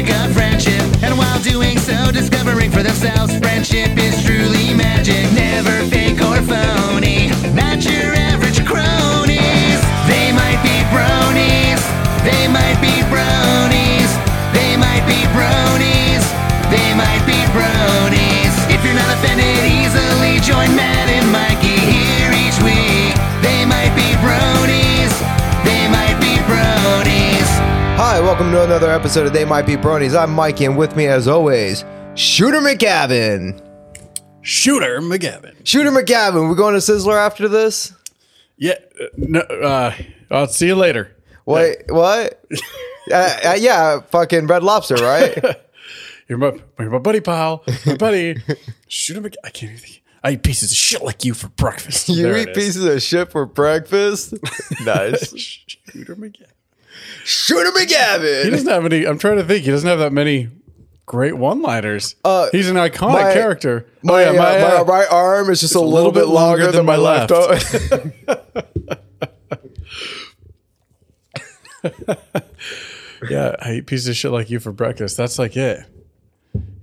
about the welcome to another episode of They Might Be Bronies. I'm Mikey, and with me, as always, Shooter McGavin. Shooter McGavin. Shooter McGavin, We're going to Sizzler after this? Yeah, uh, no, uh, I'll see you later. Wait, what? uh, uh, yeah, fucking Red Lobster, right? You're my, you're my buddy pal, my buddy. Shooter McGavin. I can't even think. I eat pieces of shit like you for breakfast. you There eat is. pieces of shit for breakfast? nice. Shooter McGavin. He doesn't have any. I'm trying to think. He doesn't have that many great one-liners. Uh, He's an iconic my- character. My, oh yeah, uh, my, my uh, right arm is just a little, bit longer, than, my left. yeah, I eat pieces of shit like you for breakfast. That's like it.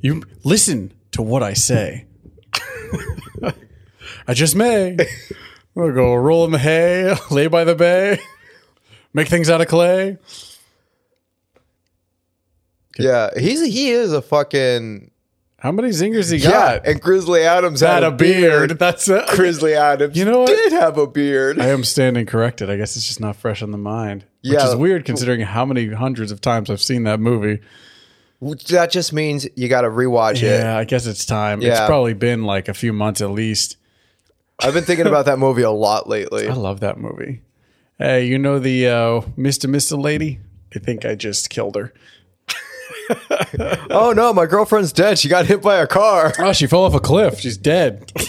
You listen to what I say. I just may. We'll go roll in the hay, lay by the bay, make things out of clay. yeah, he's he is a fucking How many zingers he yeah. got? And Grizzly Adams had, a beard. That's it. Grizzly Adams, You know what? did have a beard. I am standing corrected. I guess it's just not fresh on the mind. Which Yeah. is weird considering how many hundreds of times I've seen that movie. that just means you got to rewatch it. Yeah, I guess it's time. It's probably been like a few months at least. I've been thinking about that movie a lot lately. I love that movie. Hey, you know the uh, Mr. Mr. lady? I think I just killed her. Oh no, my girlfriend's dead. She got hit by a car. Oh, she fell off a cliff. She's dead.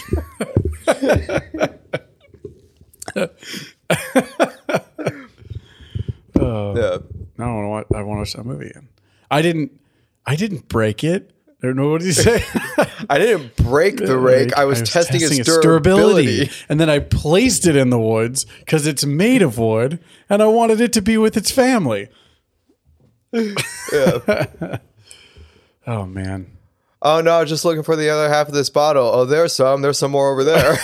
Yeah. I don't know what I want to watch that movie again. I didn't. I didn't break it. I don't know what did you say. I didn't break the rake. I was, testing, its durability. and then I placed it in the woods because it's made of wood, and I wanted it to be with its family. yeah. oh man, Oh no, I was just looking for the other half of this bottle. Oh, there's some. There's some more over there.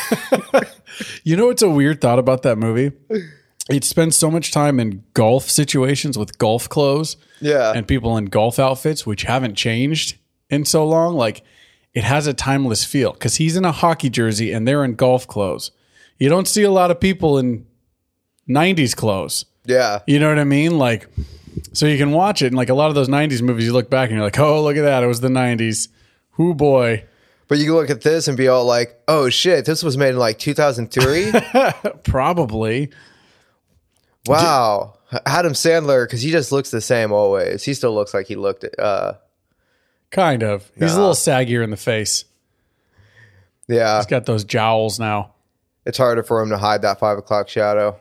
You know what's a weird thought about that movie? It spends so much time in golf situations with golf clothes. Yeah. And people in golf outfits, which haven't changed in so long. Like it has a timeless feel because he's in a hockey jersey and they're in golf clothes. You don't see a lot of people in 90s clothes. yeah. You know what I mean? Like, so you can watch it. And like a lot of those 90s movies, you look back and you're like, oh, look at that. It was the 90s. Whoo boy. But you can look at this and be all like, "Oh shit, this was made in like 2003." Probably. wow. Adam Sandler, because he just looks the same always. He still looks like he looked. Uh, Kind of. He's a little saggier in the face. yeah, He's got those jowls now. it's harder for him to hide that five o'clock shadow.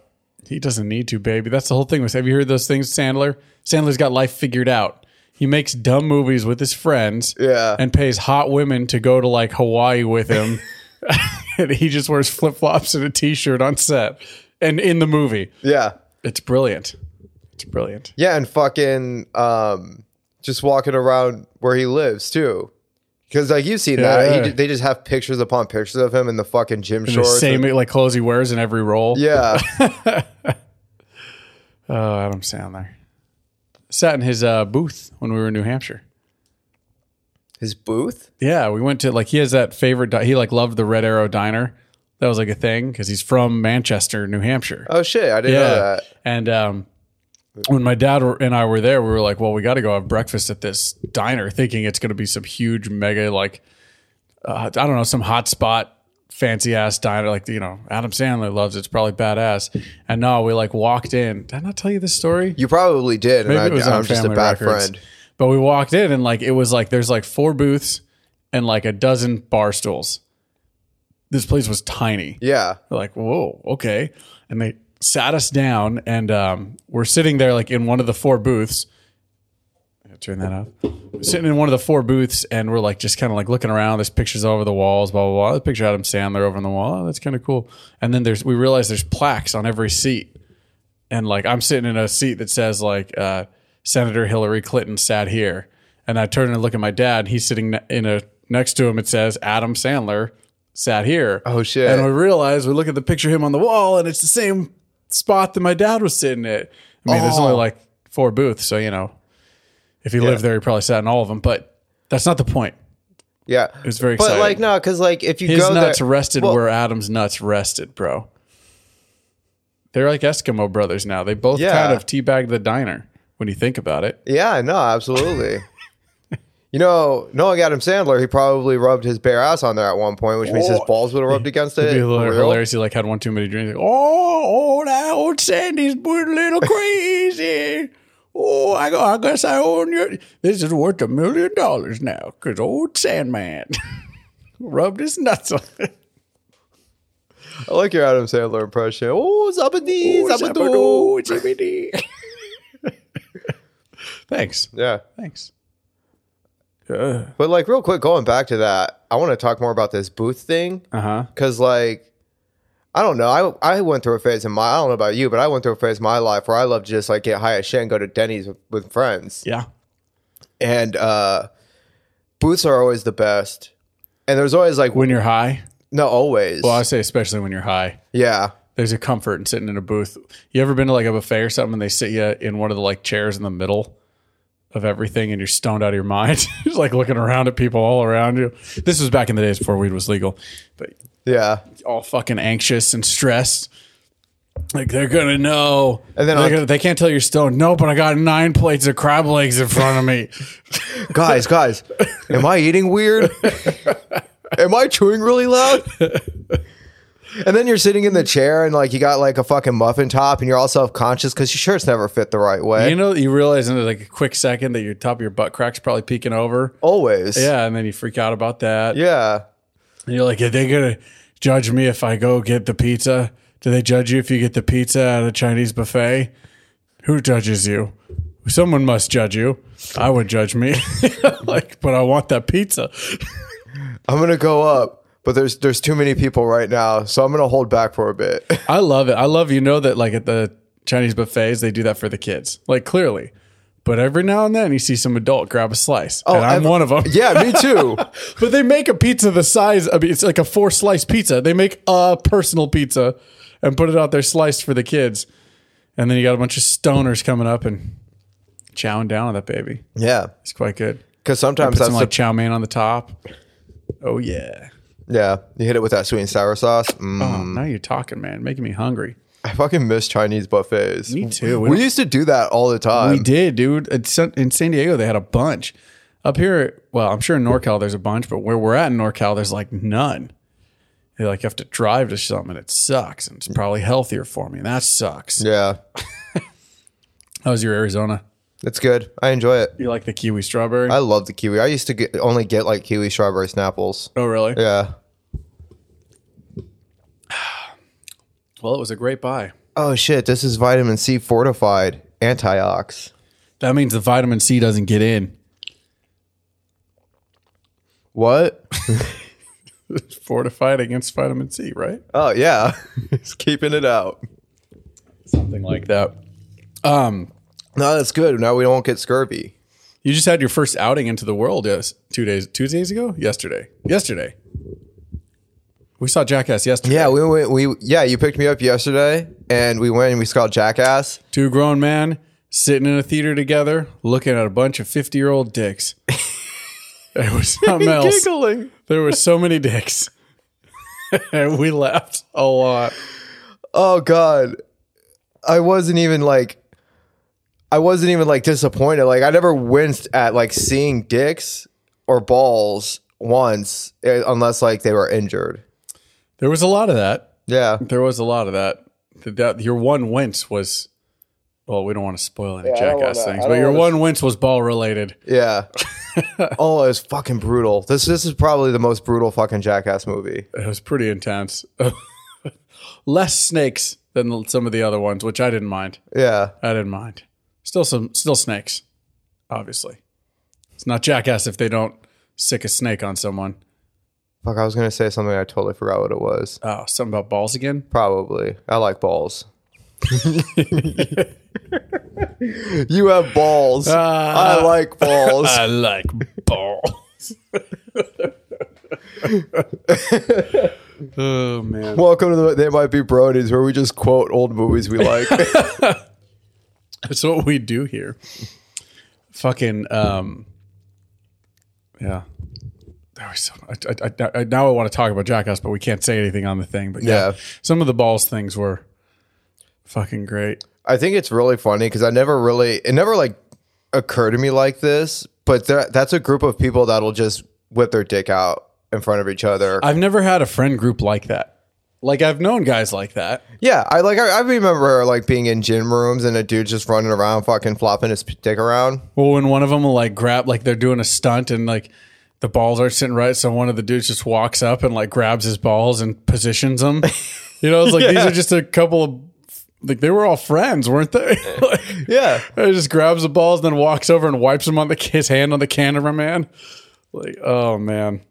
He doesn't need to, baby. That's the whole thing. With have you heard those things, Sandler? Sandler's got life figured out. He makes dumb movies with his friends, Yeah. and pays hot women to go to like Hawaii with him. and he just wears flip flops and a t shirt on set, and in the movie, Yeah, it's brilliant. It's brilliant. yeah, and fucking um, just walking around where he lives too. Because like you've seen that, Yeah. he, they just have pictures upon pictures of him in the fucking gym The shorts. same like clothes he wears in every role. yeah, Oh, Adam Sandler sat in his uh, booth when we were in New Hampshire. his booth. Yeah, we went to like he has that favorite. Di- he like loved the Red Arrow Diner. That was like a thing because he's from Manchester, New Hampshire. Oh shit, I didn't know that. And um, when my dad and I were there, we were like, "Well, we got to go have breakfast at this diner," thinking it's going to be some huge, mega like uh, I don't know, some hot spot, fancy ass diner. Like you know, Adam Sandler loves it. It's probably badass. And no, we like walked in. Did I not tell you this story? You probably did, Maybe I, it was on I'm just a Family bad Records. friend. But we walked in and like it was like there's like four booths and like a dozen bar stools. This place was tiny. Yeah, We're like, whoa, okay. And they sat us down and um, we're sitting there like in one of the four booths. Turn that off. We're sitting in one of the four booths and we're like just kind of like looking around. There's pictures all over the walls, blah blah blah. A picture of Adam Sandler over on the wall. Oh, that's kind of cool. And then there's we realize there's plaques on every seat. And like I'm sitting in a seat that says like uh, Senator Hillary Clinton sat here. And I turn and look at my dad. He's sitting in a next to him. It says Adam Sandler sat here. Oh, shit. And we realize we look at the picture of him on the wall, and it's the same spot that my dad was sitting at. I mean, there's only Oh. like four booths, so you know, if he lived there, he probably sat in all of them. But that's not the point. Yeah, It was very But exciting. like no, because like if you His go nuts there, rested well, where Adam's nuts rested, bro. They're like Eskimo brothers now. They both Yeah. kind of teabag the diner when you think about it. Yeah, no, absolutely. You know, knowing Adam Sandler, he probably rubbed his bare ass on there at one point, which means his oh. balls would have rubbed against it. It'd be For hilarious. real. hilarious. He like had one too many drinks. Like, oh, oh, that old Sandy's put a little crazy. Oh, I, go- I guess I own you. This is worth a million dollars now because old Sandman rubbed his nuts on it. I like your Adam Sandler impression. Oh, Zabadi, Oh, Zabadoo. Zabadoo, Zabadoo. Thanks. Yeah. Thanks. Uh But like real quick, going back to that, I want to talk more about this booth thing. Uh huh. Cause like I don't know. I I went through a phase in my I don't know about you, but I went through a phase in my life where I love to just like get high as shit and go to Denny's with, with friends. Yeah. And uh booths are always the best. And there's always like When you're high, no always. well, I say especially when you're high. yeah. there's a comfort in sitting in a booth. You ever been to like a buffet or something and they sit you in one of the like chairs in the middle of everything and you're stoned out of your mind? Just like looking around at people all around you. This was back in the days before weed was legal, but Yeah. all fucking anxious and stressed. Like they're gonna know, And then gonna- they can't tell you're stoned. No, but I got nine plates of crab legs in front of me. guys, guys, am I eating weird? am I chewing really loud? And then you're sitting in the chair and like you got like a fucking muffin top and you're all self conscious because your shirts never fit the right way. you know, you realize in like a quick second that your top of your butt crack's probably peeking over. Always. Yeah, and then you freak out about that. Yeah. And you're like, are they gonna judge me if I go get the pizza? Do they judge you if you get the pizza at a Chinese buffet? Who judges you? Someone must judge you. I would judge me. like, but I want that pizza. I'm gonna go up, but there's there's too many people right now, so I'm gonna hold back for a bit. I love it. I love you know that like at the Chinese buffets they do that for the kids. Like clearly. But every now and then you see some adult grab a slice. Oh, and I'm I've- one of them. yeah, me too. But they make a pizza the size. of it's like a four slice pizza. They make a personal pizza and put it out there sliced for the kids. And then you got a bunch of stoners coming up and chowing down on that baby. Yeah, It's quite good. because sometimes Put that's some the, like chow mein on the top. Oh yeah. Yeah. You hit it with that sweet and sour sauce. Mm. Oh, now you're talking, man. Making me hungry. I fucking miss Chinese buffets. Me too. We We, used to do that all the time. We did, dude. In San Diego, they had a bunch. Up here, well, I'm sure in NorCal there's a bunch, but where we're at in NorCal, there's like none. You like have to drive to something, and it sucks, and it's probably healthier for me, and that sucks. Yeah, How's your Arizona? it's good. I enjoy it. You like the kiwi strawberry? I love the kiwi. I used to get, only get like kiwi strawberry snapples. oh, really? Yeah. Well, it was a great buy. Oh shit! This is vitamin C fortified antiox. That means the vitamin C doesn't get in. What? Fortified against vitamin C, right? Oh yeah, it's keeping it out. Something like that. Um, No, that's good. Now we don't get scurvy. you just had your first outing into the world, yes, two days, two days ago, yesterday, yesterday. We saw Jackass yesterday. Yeah, we went. We yeah, you picked me up yesterday, and we went and we saw Jackass. Two grown men sitting in a theater together, looking at a bunch of fifty-year-old dicks. It was something else. Giggling. There were so many dicks, and we laughed a lot. Oh god, I wasn't even like, I wasn't even like disappointed. Like I never winced at like seeing dicks or balls once, eh, unless like they were injured. There was a lot of that. Yeah. There was a lot of that. That, that your one wince was. Well, we don't want to spoil any I don't jackass wanna- things, I but don't your wanna- one wince was ball related. Yeah. oh, it was fucking brutal. This this is probably the most brutal fucking Jackass movie. It was pretty intense. Less snakes than some of the other ones, which I didn't mind. Yeah. I didn't mind. Still some, still snakes. Obviously, it's not jackass if they don't sick a snake on someone. Fuck, I was gonna say something. I totally forgot what it was. Oh, something about balls again. Probably. I like balls. You have balls. I like balls. I like balls. oh man. Welcome to the They Might Be Brodies, where we just quote old movies we like. That's what we do here. Fucking um yeah. That was so, I, I, I, now I want to talk about Jackass, but we can't say anything on the thing. But yeah, Yeah. some of the balls things were fucking great. I think it's really funny because I never really, it never like occurred to me like this, but there, that's a group of people that'll just whip their dick out in front of each other. I've never had a friend group like that. Like I've known guys like that. yeah, I like, I, I remember like being in gym rooms and a dude just running around fucking flopping his dick around. Well, when one of them will like grab, like they're doing a stunt and like the balls aren't sitting right, so one of the dudes just walks up and like grabs his balls and positions them. You know, it's like these are just a couple of like they were all friends, weren't they? like, Yeah. he just grabs the balls, and then walks over and wipes them on the his hand on the cameraman. Like, oh man,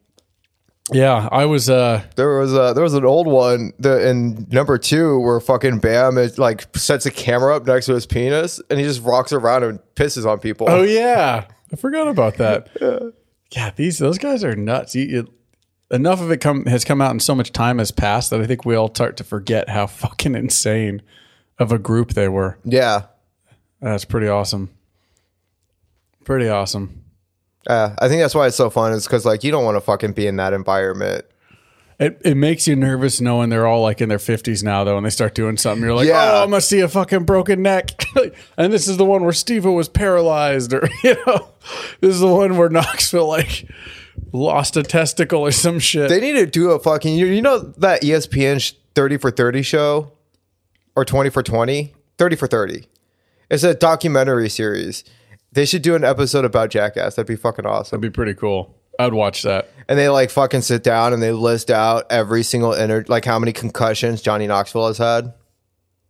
yeah, I was. uh There was a there was an old one that in number two where fucking Bam is like sets a camera up next to his penis and he just rocks around and pisses on people. Oh yeah, I forgot about that. Yeah, these those guys are nuts. You, you, enough of it come has come out, and so much time has passed that I think we all start to forget how fucking insane of a group they were. yeah. That's pretty awesome. Pretty awesome. Yeah, I think that's why it's so fun. Is because like you don't want to fucking be in that environment. It, it makes you nervous knowing they're all like in their 50s now, though, and they start doing something. You're like, Yeah. oh, I'm going to see a fucking broken neck. and this is the one where Steve was paralyzed, or, you know, this is the one where Knoxville, like, lost a testicle or some shit. They need to do a fucking you, you know that ESPN sh- thirty for thirty show or twenty for 20? 30 for thirty. It's a documentary series. They should do an episode about Jackass. That'd be fucking awesome. That'd be pretty cool. I'd watch that. And they like fucking sit down and they list out every single inner like how many concussions Johnny Knoxville has had.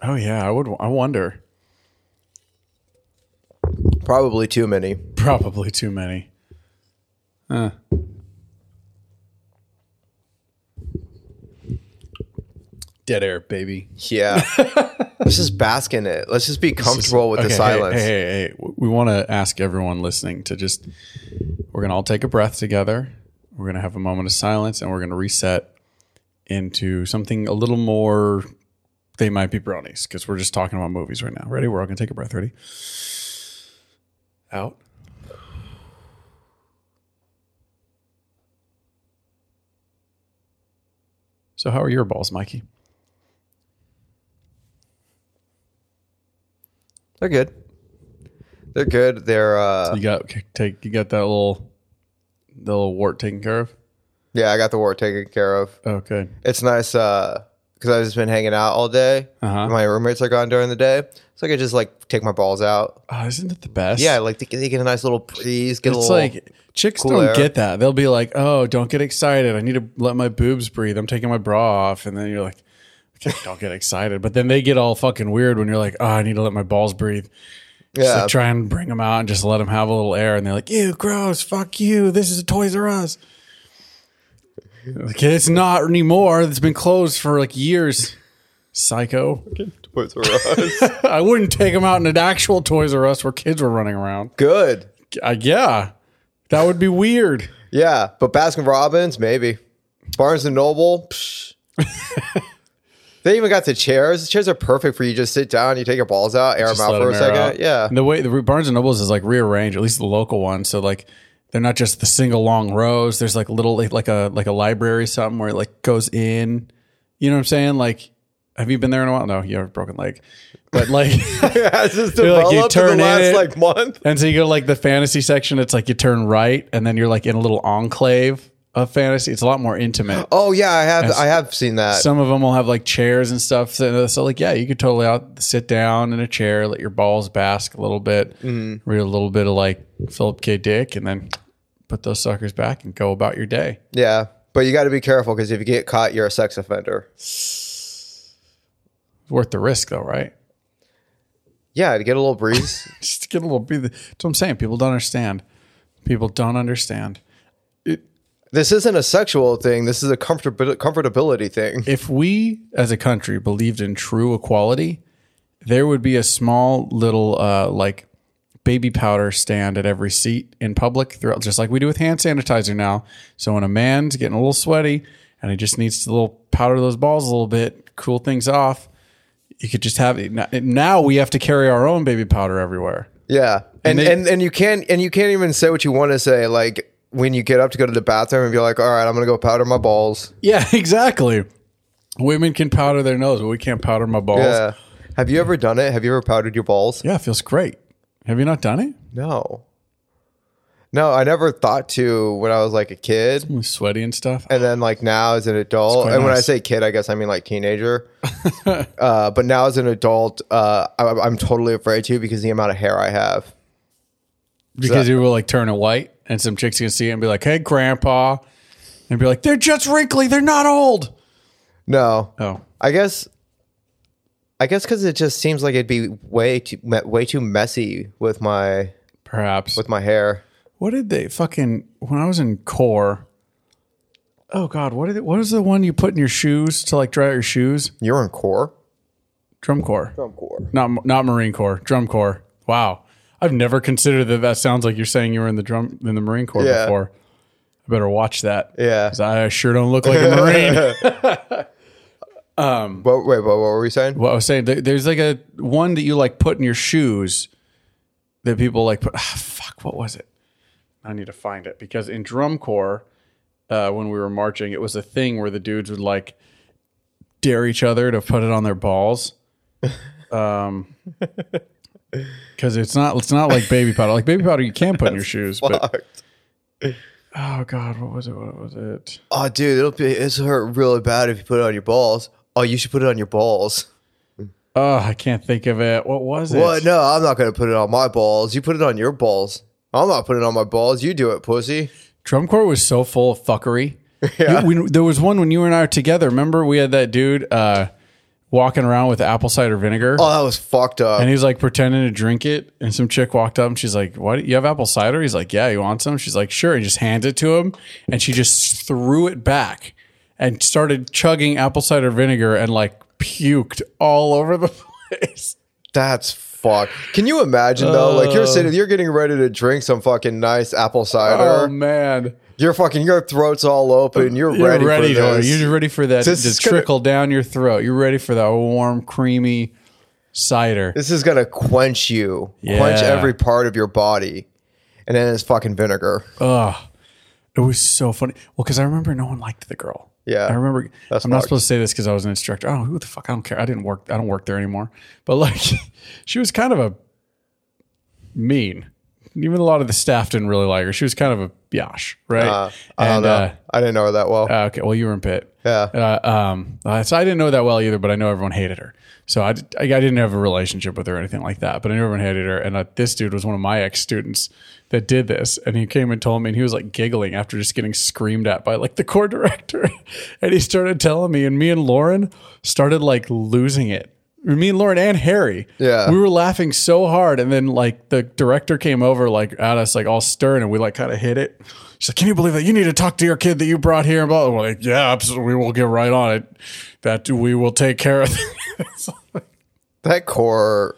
Oh yeah, I would. I wonder. Probably too many. Probably too many. Huh. Dead air, baby. Yeah. Let's just bask in it. Let's just be comfortable with Okay, the hey, silence. Hey, hey, hey, We want to ask everyone listening to just. We're gonna all take a breath together. We're gonna have a moment of silence, and we're gonna reset into something a little more. They might be bronies because we're just talking about movies right now. Ready? We're all gonna take a breath. Ready? Out. So, how are your balls, Mikey? They're good. They're good. They're uh You got take. You got that little, the little wart taken care of. yeah, I got the wart taken care of. Oh, good. It's nice uh because I've just been hanging out all day. Uh-huh. My roommates are gone during the day. So I could just like take my balls out. Oh, isn't it the best? Yeah, like they, they get a nice little breeze, get a It's little like chicks cool don't air. get that. They'll be like, "Oh, don't get excited. I need to let my boobs breathe. I'm taking my bra off." And then you're like, okay, "Don't get excited." But then they get all fucking weird when you're like, "Oh, I need to let my balls breathe." Just Yeah. like try and bring them out and just let them have a little air. And they're like, "Ew, gross. Fuck you. This is a Toys R Us." Like it's not anymore. It's been closed for like years. Psycho. Toys R Us. I wouldn't take them out in an actual Toys R Us where kids were running around. Good. Uh, yeah, that would be weird. Yeah, but Baskin Robbins, maybe. Barnes and Noble, psh. they even got the chairs. The chairs are perfect for you. Just sit down, you take your balls out, air Just them out for a them air second. out. Yeah. And the way the Barnes and Nobles is like rearranged, at least the local one. So like they're not just the single long rows. There's like a little like, like a like a library something where it like goes in. You know what I'm saying? Like, have you been there in a while? No, you have a broken leg. But like, It's just You're like, developed you in turn the last in it. like month. and so you go to like the fantasy section. It's like you turn right, and then you're like in a little enclave of fantasy. It's a lot more intimate. Oh yeah, I have I have seen that. Some of them will have like chairs and stuff. So, so like, yeah, you could totally out sit down in a chair, let your balls bask a little bit, Mm-hmm. read a little bit of like Philip K. Dick, and then put those suckers back and go about your day. yeah. But you got to be careful because if you get caught, you're a sex offender. It's worth the risk, though, right? Yeah, to get a little breeze. Just to get a little. Be that's what I'm saying. People don't understand. People don't understand. This isn't a sexual thing. This is a comfortabi- comfortability thing. If we, as a country, believed in true equality, there would be a small little uh, like baby powder stand at every seat in public throughout, just like we do with hand sanitizer now. So when a man's getting a little sweaty and he just needs to little powder those balls a little bit, cool things off, you could just have it. Now we have to carry our own baby powder everywhere. Yeah, and And they- and and you can't and you can't even say what you want to say. Like when you get up to go to the bathroom and be like, "All right, I'm gonna go powder my balls." Yeah, exactly. Women can powder their nose, but we can't powder my balls. Yeah. Have you ever done it? Have you ever powdered your balls? Yeah, it feels great. Have you not done it? No. No, I never thought to when I was like a kid. Sweaty and stuff. And then like now as an adult, and when I say kid, I guess I mean like teenager. uh, but now as an adult, uh, I, I'm totally afraid to because the amount of hair I have. Because you will like turn it white and some chicks can see it and be like, hey, grandpa. And be like, they're just wrinkly. They're not old. No, Oh, I guess, I guess because it just seems like it'd be way too way too messy with my perhaps. with my hair. what did they fucking, when I was in corps, oh God, what did it, what the one you put in your shoes to like dry out your shoes? You're in corps. Drum corps. Drum corps, Not, not Marine Corps, drum corps. Wow. I've never considered that that sounds like you're saying you were in the drum, in the Marine Corps Yeah. before. I better watch that. Yeah. 'Cause I sure don't look like a Marine. But wait, but what were we saying? What I was saying there's like a one that you like put in your shoes that people like put. Ah, fuck, what was it? I need to find it because in drum corps, uh, when we were marching, it was a thing where the dudes would like dare each other to put it on their balls. Um, because it's not it's not like baby powder. Like baby powder, you can put in your shoes, but oh god, what was it? What was it? Oh, dude, it'll be it's hurt really bad if you put it on your balls. Oh, you should put it on your balls. Oh, I can't think of it. What was it? What? No, I'm not gonna put it on my balls. You put it on your balls. I'm not putting it on my balls. You do it, pussy. Drum corps was so full of fuckery. You- we- there was one when you and I were together. Remember, we had that dude uh, walking around with apple cider vinegar, Oh, that was fucked up. and he's like pretending to drink it. And some chick walked up, and she's like, "What? You have apple cider?" He's like, "Yeah, you want some?" She's like, "Sure." And just hands it to him, and she just threw it back and started chugging apple cider vinegar and like puked all over the place. That's fucked. Can you imagine though? Like you're uh. sitting, you're getting ready to drink some fucking nice apple cider. Oh man. You're fucking, your throat's all open. You're, You're ready, ready, for to this. you're ready for that This to is gonna- trickle down your throat. You're ready for that warm, creamy cider. this is gonna quench you, Yeah. quench every part of your body, and then it's fucking vinegar. Ugh. It was so funny. Well, because I remember no one liked the girl. Yeah. I remember. That's I'm not supposed to say this because I was an instructor. Oh, who the fuck? I don't care. I didn't work. I don't work there anymore. But like, she was kind of a mean. Even a lot of the staff didn't really like her. She was kind of a biatch, right? Uh, I don't know. uh, I didn't know her that well. uh, okay, well, you were in pit. Yeah. Uh, um, uh, so I didn't know that well either, but I know everyone hated her. So I, I, I didn't have a relationship with her or anything like that, but I knew everyone hated her. And uh, this dude was one of my ex students that did this. And he came and told me, and he was like giggling after just getting screamed at by like the corps director. and he started telling me, and me and Lauren started like losing it. Me and Lauren and Harry. Yeah. We were laughing so hard. And then like the director came over like at us like all stern and we like kind of hit it. She's like, Can you believe that? You need to talk to your kid that you brought here. And blah, blah. We're like, yeah, absolutely. We will get right on it. That we will take care of. that corps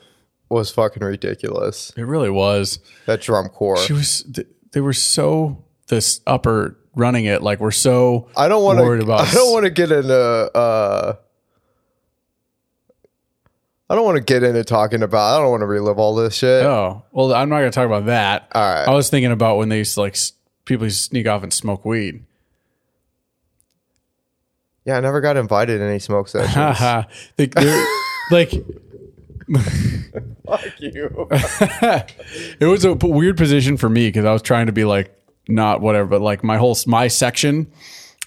was fucking ridiculous. It really was. That drum corps. She was. They were so this upper running it like we're so. I don't want worried to. about. I don't want to get into. Uh, I don't want to get into talking about. I don't want to relive all this shit. Oh well, I'm not going to talk about that. All right. I was thinking about when they used to like people used to sneak off and smoke weed. Yeah, I never got invited to any smoke sessions. Haha. They, they're- like Fuck you. it was a p- weird position for me because I was trying to be like not whatever, but like my whole my section,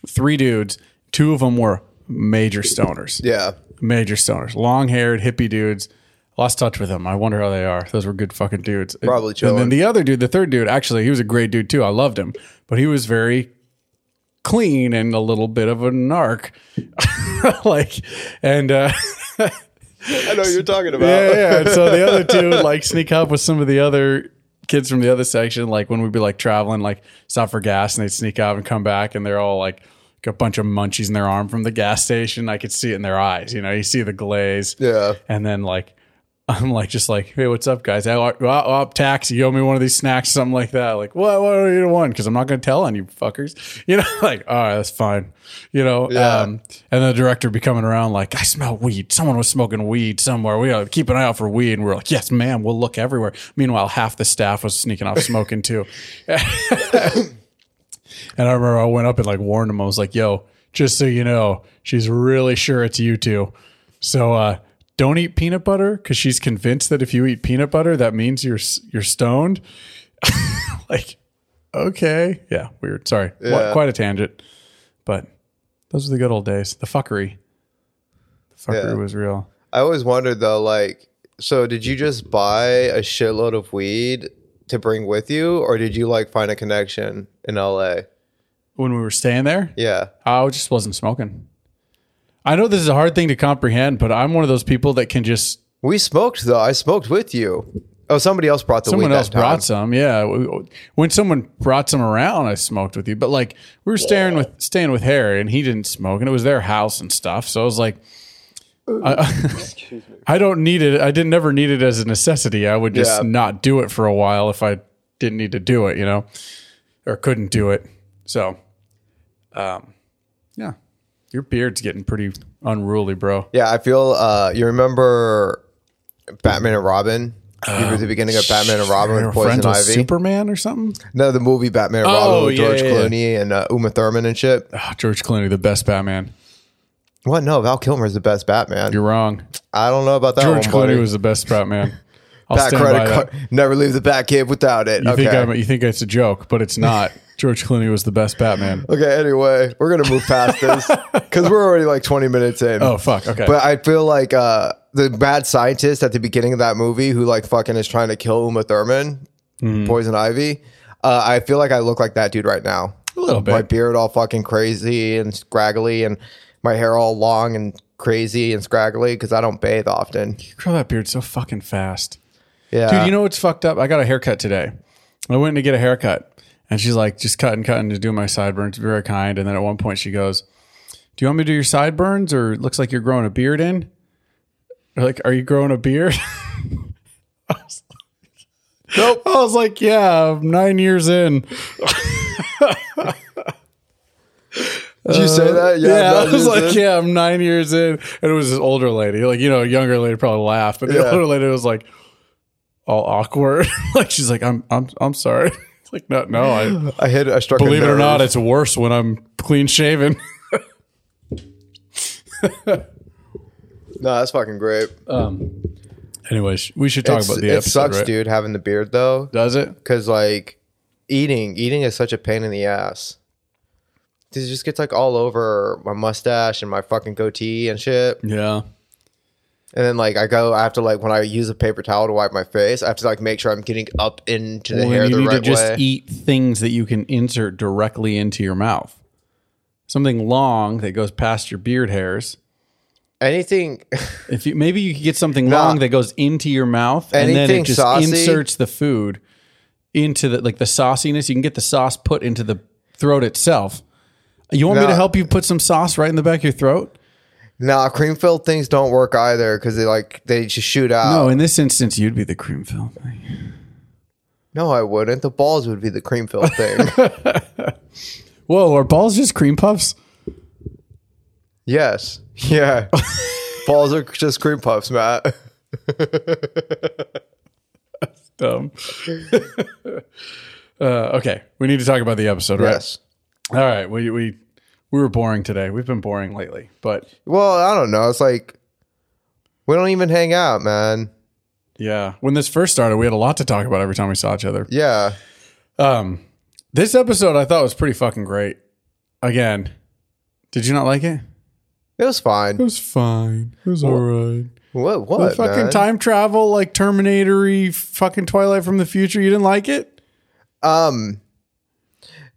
three dudes, two of them were major stoners, Yeah. major stoners, long haired hippie dudes. Lost touch with them. I wonder how they are. Those were good fucking dudes. Probably And then the other dude, the third dude, actually, he was a great dude too. I loved him, but he was very clean and a little bit of a narc. like, and uh, I know what you're talking about. yeah, yeah. And so the other two would like sneak up with some of the other kids from the other section. Like when we'd be like traveling, like stop for gas, and they'd sneak out and come back, and they're all like a bunch of munchies in their arm from the gas station. I could see it in their eyes. You know, you see the glaze. Yeah. And then like I'm like, just like, hey, what's up, guys? Oh, oh, oh, taxi, you owe me one of these snacks, something like that. Like, what? What are you one? Because I'm not going to tell on you fuckers. You know, like, all right, that's fine. You know, Yeah. um, and the director be coming around like, I smell weed. Someone was smoking weed somewhere. We got to keep an eye out for weed. And we're like, yes, ma'am, we'll look everywhere. Meanwhile, half the staff was sneaking off smoking too. and I remember I went up and like warned him. I was like, yo, just so you know, she's really sure it's you two. So uh, don't eat peanut butter because she's convinced that if you eat peanut butter, that means you're you're stoned. like, okay, yeah, weird. Sorry, Yeah. quite a tangent, but those are the good old days. The fuckery, the fuckery Yeah. was real. I always wondered though, like, so did you just buy a shitload of weed to bring with you, or did you like find a connection in LA? When we were staying there, Yeah. I just wasn't smoking. I know this is a hard thing to comprehend, but I'm one of those people that can just We smoked though. I smoked with you. Oh, somebody else brought the someone weed else that time. brought some. Yeah, when someone brought some around, I smoked with you. But like we were staying with staying with Harry, and he didn't smoke, and it was their house and stuff. So I was like, I, I don't need it. I didn't never need it as a necessity. I would just Yeah. not do it for a while if I didn't need to do it, you know, or couldn't do it. So, um, yeah, your beard's getting pretty unruly, bro. Yeah, I feel. uh You remember Batman and Robin? were the beginning of Batman and Robin with Poison Ivy. Superman or something. no, the movie Batman and Oh, Robin with yeah, George yeah, yeah. Clooney and uh, Uma Thurman and shit. Ah, George Clooney, the best Batman. What? No, Val Kilmer is the best Batman. You're wrong. I don't know about that George one, buddy. Clooney was the best Batman. I'll by credit card. Never leave the Batcave without it. You okay. think I'm, you think it's a joke, but it's not. George Clooney was the best Batman. okay. Anyway, we're gonna move past this because we're already like 20 minutes in. Oh fuck. Okay. But I feel like uh, the bad scientist at the beginning of that movie who like fucking is trying to kill Uma Thurman, Mm-hmm. Poison Ivy. Uh, I feel like I look like that dude right now. A little bit. My beard all fucking crazy and scraggly, and my hair all long and crazy and scraggly because I don't bathe often. you grow that beard so fucking fast. Yeah, Dude, you know what's fucked up? I got a haircut today. I went to get a haircut and she's like, just cutting, cutting to do my sideburns. Very kind. And then at one point she goes, Do you want me to do your sideburns or it looks like you're growing a beard in? Or like, are you growing a beard? Nope. I was like, Yeah, I'm nine years in. Did you say that? Yeah, I was like, it. yeah, I'm nine years in, and it was this older lady, like you know, a younger lady probably laughed, but the Yeah. older lady was like all awkward, like she's like, I'm, I'm, I'm sorry. It's like, no, no, I I hit. I struck. a believe it or not, it's worse when I'm clean shaven. no, that's fucking great. Um. Anyways, we should talk It's- about the it episode, sucks, right? dude, having the beard though, Does it? because like eating, eating is such a pain in the ass. It just gets like all over my mustache and my fucking goatee and shit. Yeah. And then like I go, I have to like when I use a paper towel to wipe my face, I have to like make sure I'm getting up into the Well, hair then you the need right to just way. eat things that you can insert directly into your mouth. Something long that goes past your beard hairs. Anything, If you maybe you could get something Nah. long that goes into your mouth and then it just saucy? inserts the food into the like the sauciness. You can get the sauce put into the throat itself. You want me to help you put some sauce right in the back of your throat? Nah, cream filled things don't work either because they like they just shoot out. No, in this instance, you'd be the cream filled thing. No, I wouldn't. The balls would be the cream filled thing. Whoa, are balls just cream puffs? yes, yeah. balls are just cream puffs, Matt. Dumb. uh, okay, we need to talk about the episode, right? Yes. All right, we we we were boring today. We've been boring lately, but Well, I don't know. It's like we don't even hang out, man. yeah, when this first started, we had a lot to talk about every time we saw each other. Yeah. Um, this episode I thought was pretty fucking great. Again, did you not like it? It was fine. It was fine. It was all right. What? What? The fucking man? time travel, like Terminator-y, fucking Twilight from the future. You didn't like it? Um,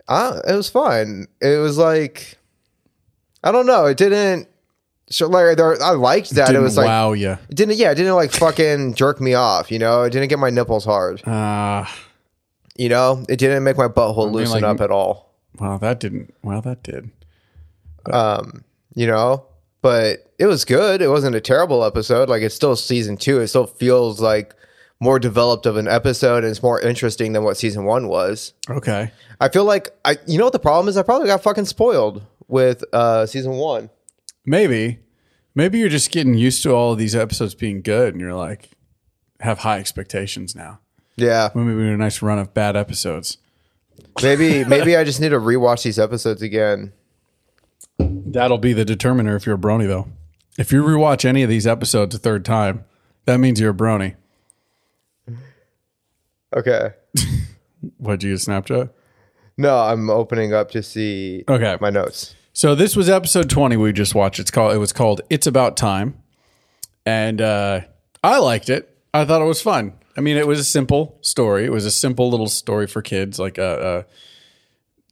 I, it was fine. It was like, I don't know. It didn't. So like, there, I liked that. Didn't it was like, wow you. it didn't. Yeah, it didn't like fucking jerk me off. You know, it didn't get my nipples hard. Ah, You know, it didn't make my butthole loosen like- up at all. well, that didn't. Well, that did. Um, you know, but it was good. It wasn't a terrible episode. Like it's still season two. It still feels like more developed of an episode and it's more interesting than what season one was. Okay. I feel like I you know what the problem is? I probably got fucking spoiled with uh season one. Maybe. Maybe you're just getting used to all of these episodes being good and you're like have high expectations now. Yeah. Maybe we had a nice run of bad episodes. Maybe maybe I just need to rewatch these episodes again. That'll be the determiner if you're a brony though. If you rewatch any of these episodes a third time, that means you're a brony. Okay. What'd you get Snapchat? No, I'm opening up to see Okay. my notes. So this was episode 20 we just watched. It's called it was called It's About Time. And uh I liked it. I thought it was fun. I mean, it was a simple story. It was a simple little story for kids, like a,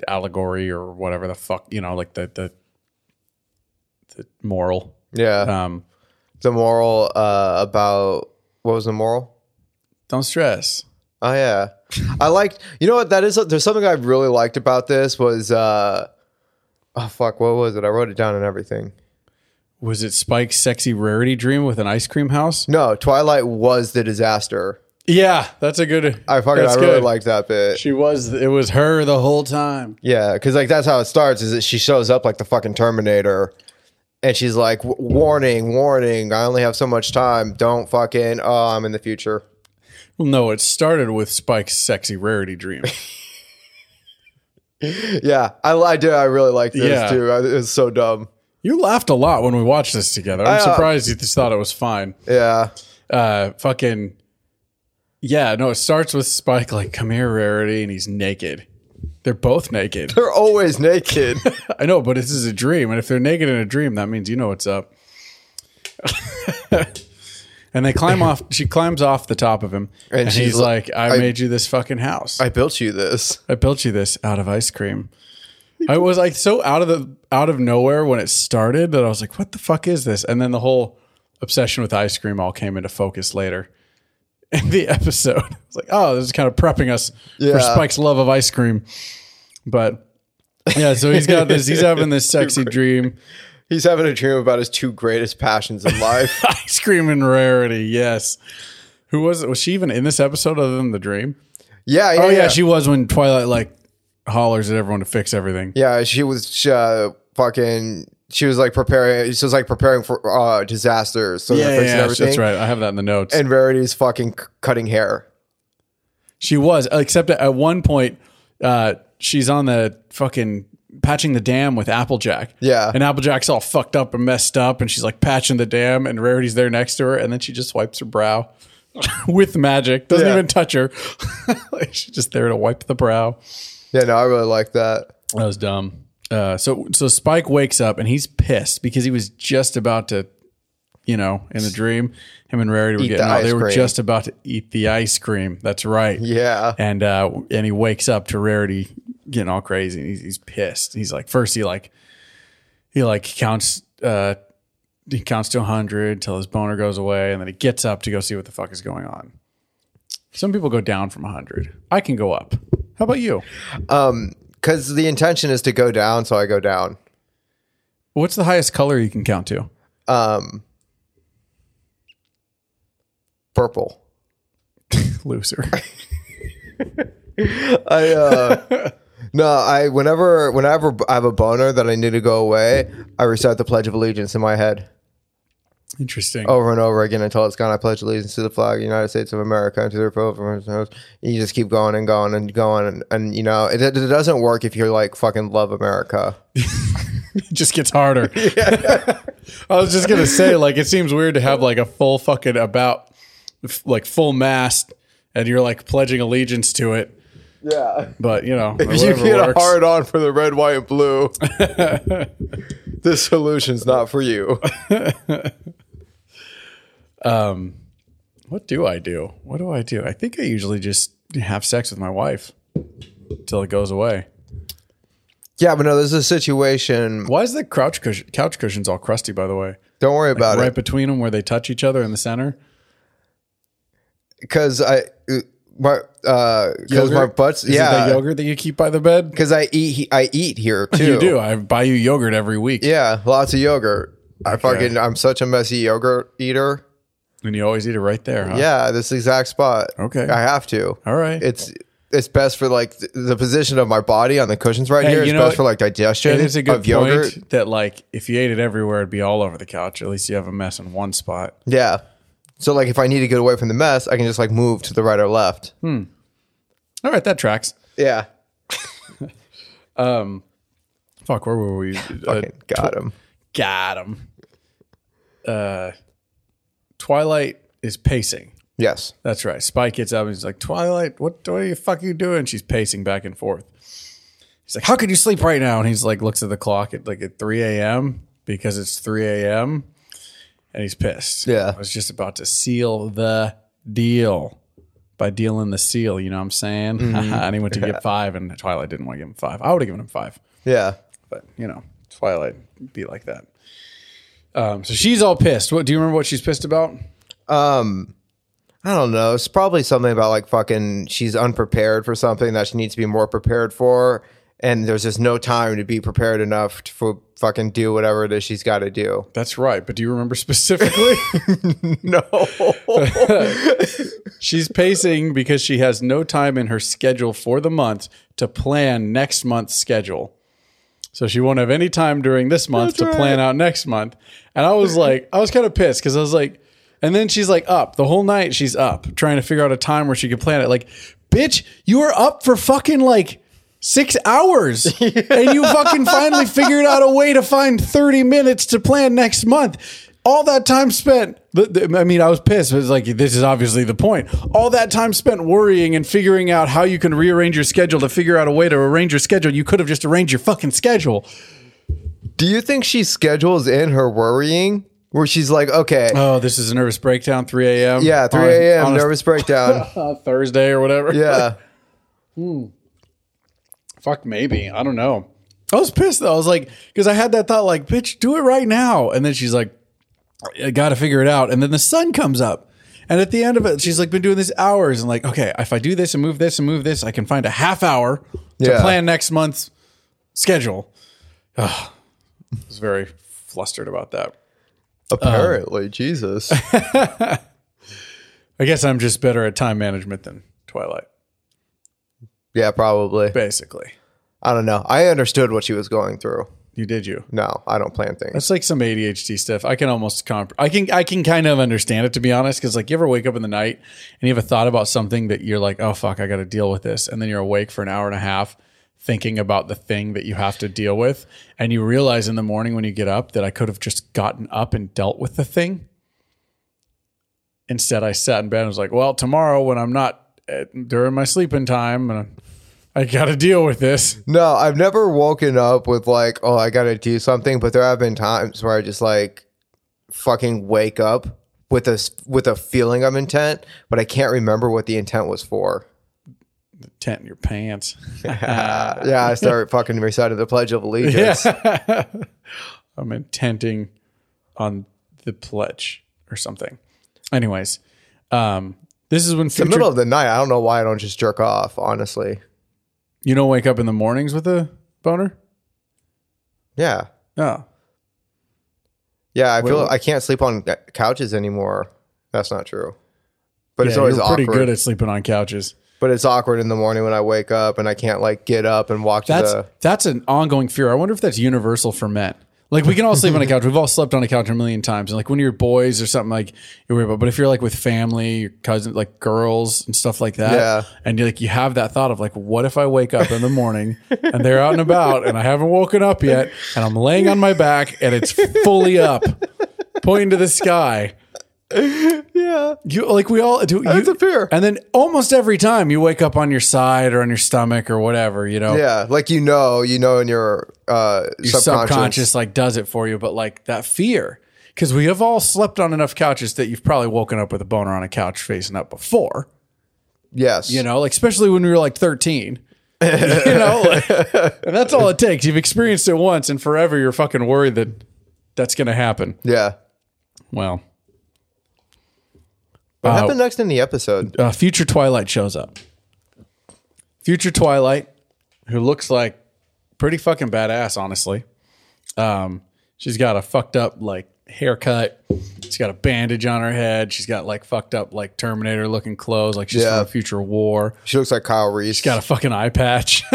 a allegory or whatever the fuck, you know, like the the the moral. Yeah. Um the moral uh about what was the moral? don't stress. Oh yeah, I liked. You know what? That is. There's something I really liked about this was. uh Oh fuck! What was it? I wrote it down and everything. Was it Spike's sexy rarity dream with an ice cream house? No, Twilight was the disaster. Yeah, that's a good. I fucking. I really good. liked that bit. She was. It was her the whole time. Yeah, because like that's how it starts. Is that she shows up like the fucking Terminator, and she's like, "Warning, warning! I only have so much time. Don't fucking. Oh, I'm in the future." Well, no, it started with Spike's sexy rarity dream. Yeah, I, I did. I really liked this Yeah. too. I, it was so dumb. you laughed a lot when we watched this together. I'm I, uh, surprised you just thought it was fine. Yeah, Uh, fucking. Yeah, no, it starts with Spike like, come here, rarity, and he's naked. They're both naked. they're always naked. I know, but this is a dream, and if they're naked in a dream, that means you know what's up. and they climb off. She climbs off the top of him, and, And she's he's like, like, "I, I- made you this fucking house. I built you this. I built you this out of ice cream." I was like so out of the out of nowhere when it started that I was like, "What the fuck is this?" And then the whole obsession with ice cream all came into focus later in the episode. It's like, "Oh, this is kind of prepping us for Spike's love of ice cream." But yeah, so he's got this. He's having this sexy dream. He's having a dream about his two greatest passions in life. Ice cream and rarity. Yes. Who was it? Was she even in this episode other than the dream? yeah, yeah, Oh yeah, yeah. she was when Twilight like hollers at everyone to fix everything. yeah, she was uh, fucking. She was like preparing. She was like preparing for uh, disasters. So they're fixing everything. that's right. I have that in the notes. And Rarity's fucking c- cutting hair. she was, except at one point, uh, she's on the fucking patching the dam with Applejack. Yeah. and Applejack's all fucked up and messed up, and she's like patching the dam, and Rarity's there next to her, and then she just wipes her brow with magic. Doesn't Yeah. even touch her. like, she's just there to wipe the brow. Yeah, no, I really like that. That was dumb. Uh, so so Spike wakes up and he's pissed because he was just about to, you know, in the dream, him and Rarity were Eat the getting out. They were cream. just about to eat the ice cream. That's right. Yeah. And uh, and he wakes up to Rarity getting all crazy. And he's, he's pissed. He's like, first he like he like counts uh he counts to hundred until his boner goes away, and then he gets up to go see what the fuck is going on. Some people go down from hundred. I can go up. How about you? Um, Because the intention is to go down, so I go down. What's the highest color you can count to? Um, purple. Loser. I uh no, I whenever whenever I have a boner that I need to go away, I recite the Pledge of Allegiance in my head Interesting. over and over again until it's gone. I pledge allegiance to the flag of the United States of America and to the republic. of which- You just keep going and going and going and, and you know it, it doesn't work if you're like fucking love America. It just gets harder. I was just gonna say, like, it seems weird to have like a full fucking about, f- like full mast, and you're like pledging allegiance to it. Yeah. But you know, If you get a hard on for the red, white, and blue, this solution's not for you. um, What do I do? What do I do? I think I usually just have sex with my wife till it goes away. Yeah, but no, there's a situation. Why is the couch cushion, couch cushions all crusty? By the way, Don't worry about right it. Right between them where they touch each other in the center. because I uh, my uh because my butt's Is it that yeah yogurt that you keep by the bed? because I eat he- I eat here too. You do. I buy you yogurt every week. Yeah, lots of yogurt. I fucking I'm such a messy yogurt eater. And you always eat it right there, huh? Yeah, this exact spot. Okay. I have to. All right. It's it's best for like th- the position of my body on the cushions right Hey, here. you It's know best what? for like digestion It is a good of yogurt. point that like if you ate it everywhere, it'd be all over the couch. At least you have a mess in one spot. Yeah. So like if I need to get away from the mess, I can just like move to the right or left. All right, that tracks. Yeah. Um, fuck, where were we? Uh, got him. got him. Uh, Twilight is pacing. Yes. That's right. Spike gets up and he's like, Twilight, what, what are you fuck you doing? She's pacing back and forth. He's like, How could you sleep right now? And he's like, looks at the clock at like at 3 a.m. because it's 3 a.m. And he's pissed. Yeah. I was just about to seal the deal by dealing the seal. You know what I'm saying? and he went to get five, and Twilight didn't want to give him five. I would have given him five Yeah. but you know, Twilight be like that. Um, so she's all pissed. What do you remember? What she's pissed about? Um, I don't know. It's probably something about like fucking she's unprepared for something that she needs to be more prepared for. And there's just no time to be prepared enough to for fucking do whatever it is she's got to do. That's right. But do you remember specifically? No. she's pacing because she has no time in her schedule for the month to plan next month's schedule. So she won't have any time during this month to plan out next month. And I was like, I was kind of pissed because I was like, and then she's like up the whole night. She's up trying to figure out a time where she could plan it. Like, bitch, you were up for fucking like six hours and you fucking finally figured out a way to find 30 minutes to plan next month. All that time spent, the- the- I mean, I was pissed. It was like, this is obviously the point. All that time spent worrying and figuring out how you can rearrange your schedule to figure out a way to arrange your schedule. You could have just arranged your fucking schedule. do you think she schedules in her worrying where she's like, okay, Oh, this is a nervous breakdown, 3 a.m. yeah, 3 a.m. on a- nervous breakdown. Thursday or whatever. Yeah. Hmm. Fuck, maybe. I don't know. I was pissed though. I was like, because I had that thought, like, bitch, do it right now. And then she's like, I got to figure it out. And then the sun comes up. And at the end of it, she's like, been doing this hours. And like, okay, if I do this and move this and move this, I can find a half hour to Yeah. plan next month's schedule. Ugh. I was very flustered about that. Apparently, Jesus. I guess I'm just better at time management than Twilight, Yeah, probably. basically. I don't know. I understood what she was going through. You did you. No, I don't plan things. It's like some ADHD stuff. I can almost comp- I can I can kind of understand it to be honest because like you ever wake up in the night and you have a thought about something that you're like oh fuck I got to deal with this and then you're awake for an hour and a half thinking about the thing that you have to deal with and you realize in the morning when you get up that I could have just gotten up and dealt with the thing. Instead, I sat in bed and was like, well tomorrow when I'm not uh, during my sleeping time and I got to deal with this. No, I've never woken up with like, oh, I got to do something. But there have been times where I just like fucking wake up with a with a feeling of intent, but I can't remember what the intent was for. Tent in your pants. yeah, I start fucking reciting the Pledge of Allegiance. I'm intenting on the pledge or something. Anyways, um, this is when The middle of the night, I don't know why I don't just jerk off. Honestly, you don't wake up in the mornings with a boner. yeah, No, yeah. I feel I can't sleep on uh, couches anymore. That's not true. But it's always you're pretty awkward. good at sleeping on couches. but it's awkward in the morning when I wake up and I can't like get up and walk to That's the. that's an ongoing fear. I wonder if that's universal for men. Like we can all sleep on a couch. We've all slept on a couch a million times. And like when you're boys or something like you're worried about. But if you're like with family, your cousins, like girls and stuff like that, Yeah. and you're like you have that thought of like, what if I wake up in the morning and they're out and about and I haven't woken up yet and I'm laying on my back and it's fully up, pointing to the sky. Yeah, You like we all do. That's you, a fear. And then almost every time you wake up on your side or on your stomach or whatever, you know, yeah. Like you know, you know, in your uh, your subconscious. subconscious. like does it for you, but like that fear. Because we have all slept on enough couches that you've probably woken up with a boner on a couch facing up before. Yes, You know, like especially when we were like 13. you know, like- and that's all it takes. You've experienced it once and forever you're fucking worried that that's going to happen. Yeah. Well, What Uh, happened next in the episode? uh, future Twilight shows up. Future Twilight, who looks like pretty fucking badass, honestly. Um, She's got a fucked up like haircut. She's got a bandage on her head. She's got like fucked up like Terminator looking clothes, like she's Yeah. from a future war. She looks like Kyle Reese. She's got a fucking eye patch.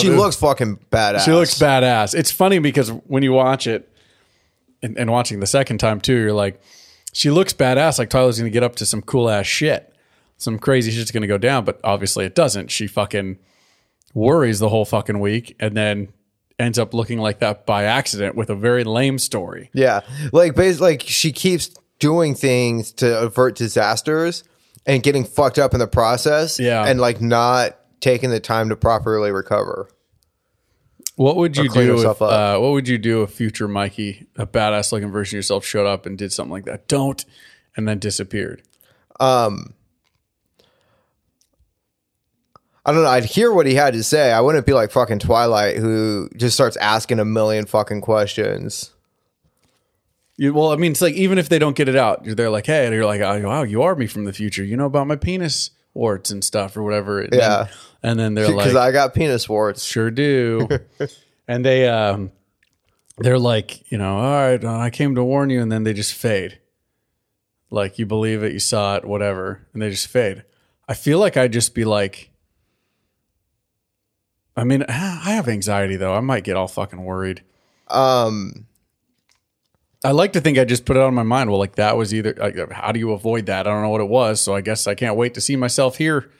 she looks fucking badass. She looks badass. It's funny because when you watch it and, and watching the second time too, you're like, she looks badass. Like Tyler's going to get up to some cool ass shit. Some crazy shit's going to go down, but obviously it doesn't. She fucking worries the whole fucking week and then ends up looking like that by accident with a very lame story. Yeah, like basically, like she keeps doing things to avert disasters and getting fucked up in the process. Yeah. and like not taking the time to properly recover. What would you do if uh, what would you do if future Mikey, a badass looking version of yourself, showed up and did something like that? Don't and then disappeared. I don't know. I'd hear what he had to say. I wouldn't be like fucking Twilight, who just starts asking a million fucking questions. You, well, I mean, it's like even if they don't get it out, you're there like, hey, and you're like, oh, wow, you are me from the future. You know about my penis warts and stuff or whatever. And Yeah. Then, and then they're like, Because I got penis warts. sure do. and they, um, they're like, you know, all right, uh, I came to warn you, and then they just fade. Like you believe it, you saw it, whatever, and they just fade. I feel like I'd just be like, I mean, I have anxiety though. I might get all fucking worried. Um, I like to think I just put it on my mind. Well, like that was either. Like, how do you avoid that? I don't know what it was, so I guess I can't wait to see myself here.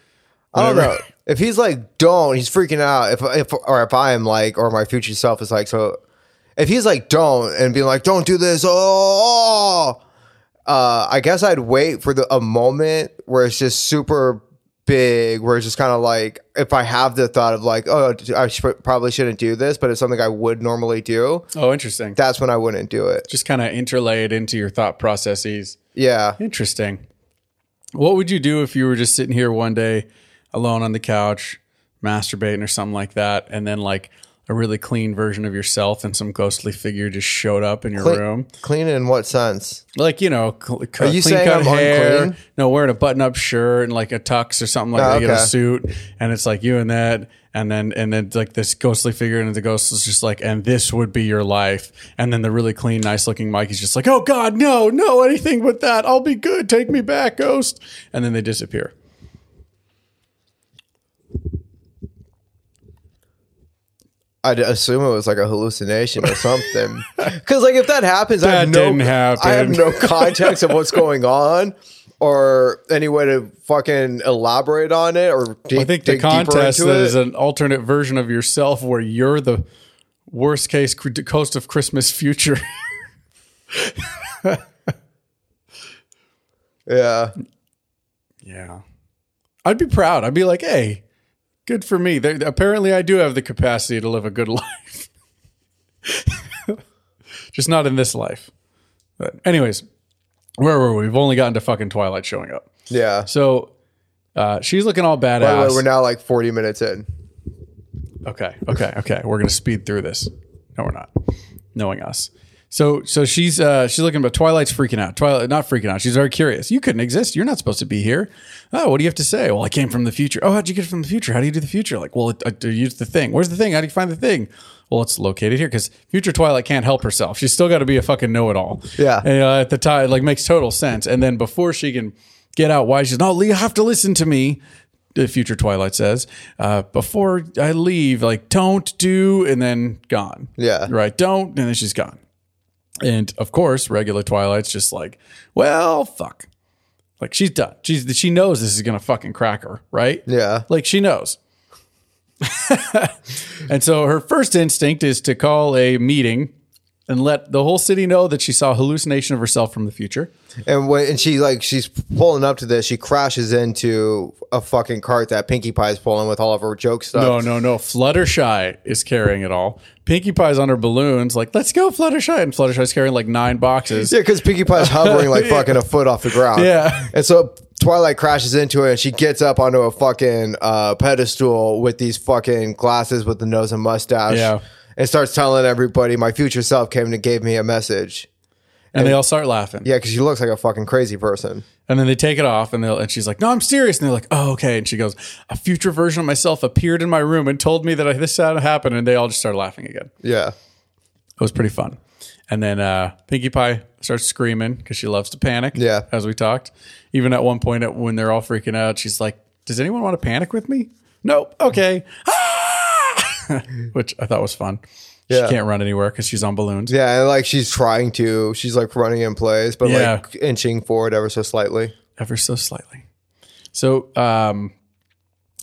I don't know. If he's like, don't, he's freaking out. If, if, or if I am like, or my future self is like, so if he's like, don't, and being like, don't do this, oh, uh, I guess I'd wait for the, a moment where it's just super big, where it's just kind of like, if I have the thought of like, oh, I should, probably shouldn't do this, but it's something I would normally do, Oh, interesting. that's when I wouldn't do it. just kind of interlay it into your thought processes. Yeah. Interesting. What would you do if you were just sitting here one day alone on the couch, masturbating or something like that, and then like a really clean version of yourself and some ghostly figure just showed up in your Clean, room? clean in what sense? Like, you know, cl- Are you clean saying cut I'm hair, unclean? no, wearing a button up shirt and like a tux or something like Oh, that, you get a suit, and it's like you and that. And then, and then, like this ghostly figure, and the ghost is just like, and this would be your life. And then the really clean, nice looking Mike is just like, oh God, no, no, anything but that. I'll be good. Take me back, ghost. And then they disappear. I'd assume it was like a hallucination or something. Because like if that happens, I That have no, didn't happen. I have no context of what's going on, or any way to fucking elaborate on it, or I think the contest is an alternate version of yourself where you're the worst case coast of Christmas future. yeah, Yeah. I'd be proud. I'd be like, hey, good for me. There, apparently, I do have the capacity to live a good life. Just not in this life. But, anyways, where were we? We've only gotten to fucking Twilight showing up. yeah. So uh, she's looking all By the way, badass. we're now like forty minutes in. Okay, okay, okay. We're gonna speed through this. No, we're not. Knowing us. So, so she's uh, she's looking, but Twilight's freaking out. Twilight, not freaking out. She's very curious. You couldn't exist. You're not supposed to be here. Oh, what do you have to say? Well, I came from the future. Oh, how'd you get from the future? How do you do the future? Like, well, I use the thing. Where's the thing? How do you find the thing? Well, it's located here because future Twilight can't help herself. She's still got to be a fucking know-it-all. Yeah. And, uh, at the time, like makes total sense. And then before she can get out, why she's no, you have to listen to me the future Twilight says, uh, before I leave, like, don't do, and then gone. Yeah. Right. Don't, and then she's gone. And of course, regular Twilight's just like, well, fuck. Like she's done. She's she knows this is gonna fucking crack her, right? Yeah. Like she knows. and so her first instinct is to call a meeting and let the whole city know that she saw a hallucination of herself from the future. And when and she like she's pulling up to this, she crashes into a fucking cart that Pinkie Pie's pulling with all of her joke stuff. No, no, no. Fluttershy is carrying it all. Pinkie Pie's on her balloons, like, let's go, Fluttershy. And Fluttershy's carrying like nine boxes. Yeah, because Pinkie Pie's hovering like fucking a foot off the ground. Yeah. And so Twilight crashes into it and she gets up onto a fucking uh, pedestal with these fucking glasses with the nose and mustache. Yeah. And starts telling everybody, my future self came and gave me a message. And they all start laughing. Yeah, because she looks like a fucking crazy person. And then they take it off, and, they'll, and she's like, "No, I'm serious." And they're like, "Oh, okay." And she goes, "A future version of myself appeared in my room and told me that I, this had happened." And they all just start laughing again. Yeah. It was pretty fun. And then uh, Pinkie Pie starts screaming because she loves to panic. Yeah. as we talked. Even at one point, when they're all freaking out, she's like, "Does anyone want to panic with me?" Nope. Okay. Ah! Which I thought was fun. Yeah. She can't run anywhere because she's on balloons. Yeah, and like she's trying to, she's like running in place, but Yeah. like inching forward ever so slightly. ever so slightly. So, um,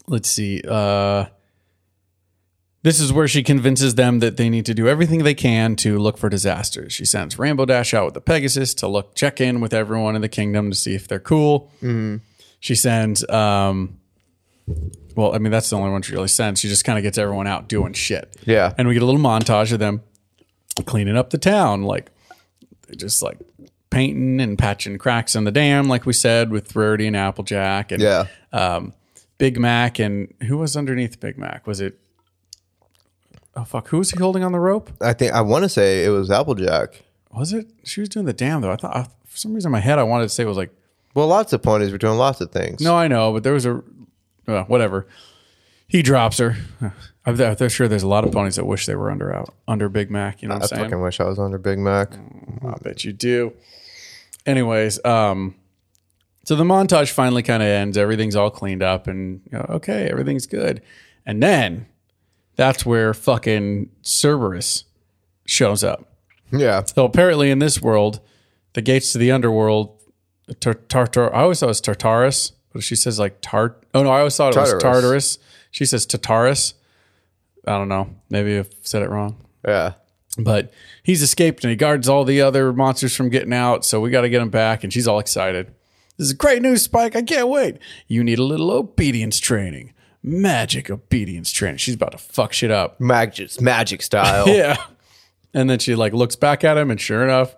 let's see. Uh, this is where she convinces them that they need to do everything they can to look for disasters. She sends Rainbow Dash out with the Pegasus to look, check in with everyone in the kingdom to see if they're cool. She sends, um, well, I mean, that's the only one she really sends. She just kind of gets everyone out doing shit. Yeah. And we get a little montage of them cleaning up the town, like just like painting and patching cracks in the dam, like we said with Rarity and Applejack, and Yeah. um, Big Mac, and who was underneath Big Mac? Was it? Oh fuck! Who was he holding on the rope? I think I want to say it was Applejack. Was it? She was doing the dam though. I thought I, for some reason in my head I wanted to say it was like Well, lots of ponies were doing lots of things. no, I know, but there was a whatever. He drops her. I'm, I'm sure there's a lot of ponies that wish they were under out under Big Mac. You know what I I'm saying? fucking wish I was under Big Mac. I bet you do. Anyways, um, so the montage finally kind of ends. Everything's all cleaned up, and you know, okay, everything's good. And then that's where fucking Cerberus shows up. Yeah. So apparently, in this world, the gates to the underworld, tar- Tartar. I always thought it was Tartarus, but she says like Tart. Oh no, I always thought it was Tartarus. Tartarus. She says Tartarus. I don't know. Maybe I've said it wrong Yeah. but he's escaped and he guards all the other monsters from getting out. So we got to get him back. And she's all excited. This is great news, Spike. I can't wait. You need a little obedience training, magic obedience training. She's about to fuck shit up. Magic, magic style. Yeah. And then she like looks back at him, and sure enough,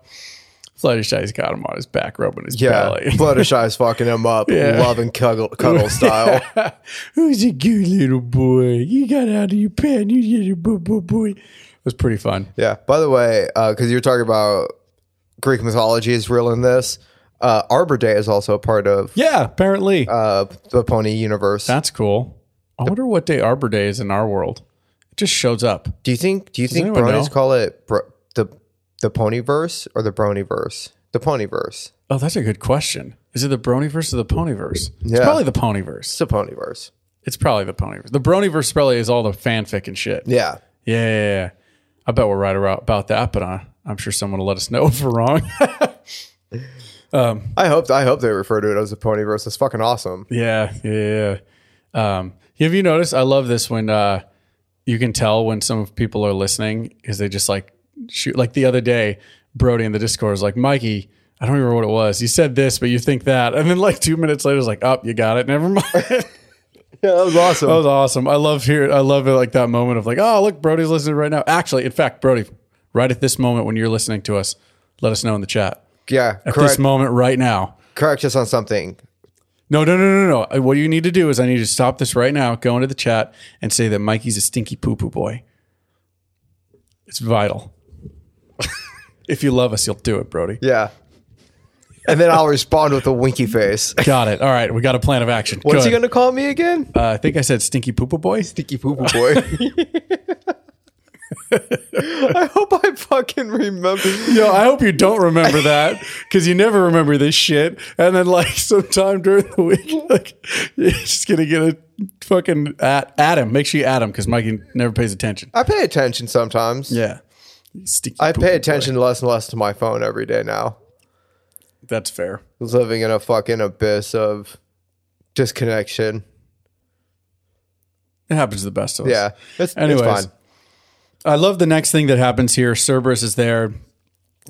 Fluttershy's got him on his back, rubbing his Yeah. belly. Fluttershy's fucking him up, love and cuddle, cuddle style. Who's a good little boy? You got out of your pen. You get little boy, boy, boy. It was pretty fun. Yeah. By the way, because you're talking about Greek mythology is real in this, uh, Arbor Day is also a part of Yeah, apparently. uh, the pony universe. That's cool. I wonder what day Arbor Day is in our world. It just shows up. do you think? Do you think anyone bronies know? call it bro- the ponyverse or the bronyverse? The ponyverse. Oh, that's a good question. Is it the Bronyverse or the Ponyverse? It's probably the Ponyverse. It's the ponyverse. It's probably the Ponyverse. The Bronyverse probably is all the fanfic and shit. Yeah. Yeah, yeah, yeah. I bet we're right about that, but uh, I'm sure someone will let us know if we're wrong. I hope I hope they refer to it as the ponyverse. It's fucking awesome. yeah, yeah, yeah. yeah. Um, have you noticed? I love this when uh, you can tell when some people are listening because they just like shoot. Like the other day, Brody in the Discord was like, Mikey, I don't remember what it was. You said this, but you think that. And then like two minutes later, it's like, oh, you got it. Never mind. Yeah, that was awesome. That was awesome. I love here. I love it like that moment of like, oh, look, Brody's listening right now. Actually, in fact, Brody, right at this moment when you're listening to us, let us know in the chat. yeah, At correct. this moment right now. correct us on something. No, no, no, no, no. Uh, what you need to do is I need to stop this right now, go into the chat, and say that Mikey's a stinky poo poo boy. It's vital. If you love us, you'll do it, Brody. Yeah. And then I'll respond with a winky face. Got it. All right, we got a plan of action. What's he gonna call me again? Uh, I think I said stinky poo poo boy. Stinky poo poo boy. I hope I fucking remember. Yo, I hope you don't remember that because you never remember this shit. And then, like, sometime during the week, like, you're just gonna get a fucking at, at him. Make sure you add him because Mikey never pays attention. I pay attention sometimes. Yeah, Stinky I poo-poo pay boy. attention less and less to my phone every day now. That's fair. Living in a fucking abyss of disconnection. It happens to the best of us. Yeah. It's, Anyways, it's fine. I love the next thing that happens here. Cerberus is there,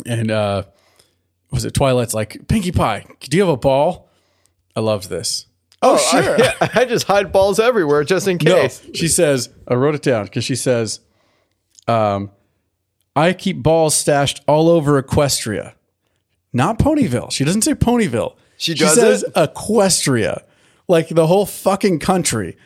and uh, was it Twilight's like Pinkie Pie? Do you have a ball? I loved this. Oh, sure. I, yeah, I just hide balls everywhere just in No, case. she says, I wrote it down because she says, um, I keep balls stashed all over Equestria. Not Ponyville. She doesn't say Ponyville. She does says it? Equestria. Like the whole fucking country.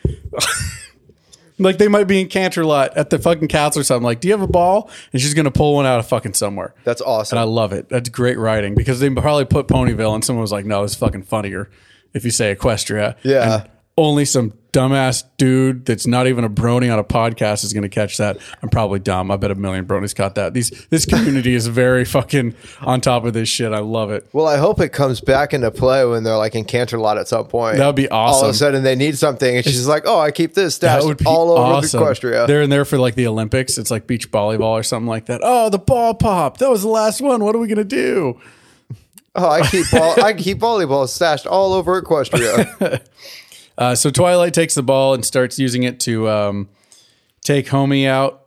like they might be in Canterlot at the fucking castle or something. Like, do you have a ball? And she's gonna pull one out of fucking somewhere. That's awesome. And I love it. That's great writing because they probably put Ponyville and someone was like, no, it's fucking funnier if you say Equestria. Yeah. Only some dumbass dude that's not even a brony on a podcast is going to catch that. I'm probably dumb. I bet a million bronies caught that. These this community is very fucking on top of this shit. I love it. Well, I hope it comes back into play when they're like in Canterlot at some point. That would be awesome. All of a sudden they need something, and she's like, "Oh, I keep this stashed all over awesome. Equestria." They're in there for like the Olympics. It's like beach volleyball or something like that. Oh, the ball popped. That was the last one. What are we gonna do? oh, I keep ball, I keep volleyball stashed all over Equestria. Uh, so Twilight takes the ball and starts using it to um, take Homie out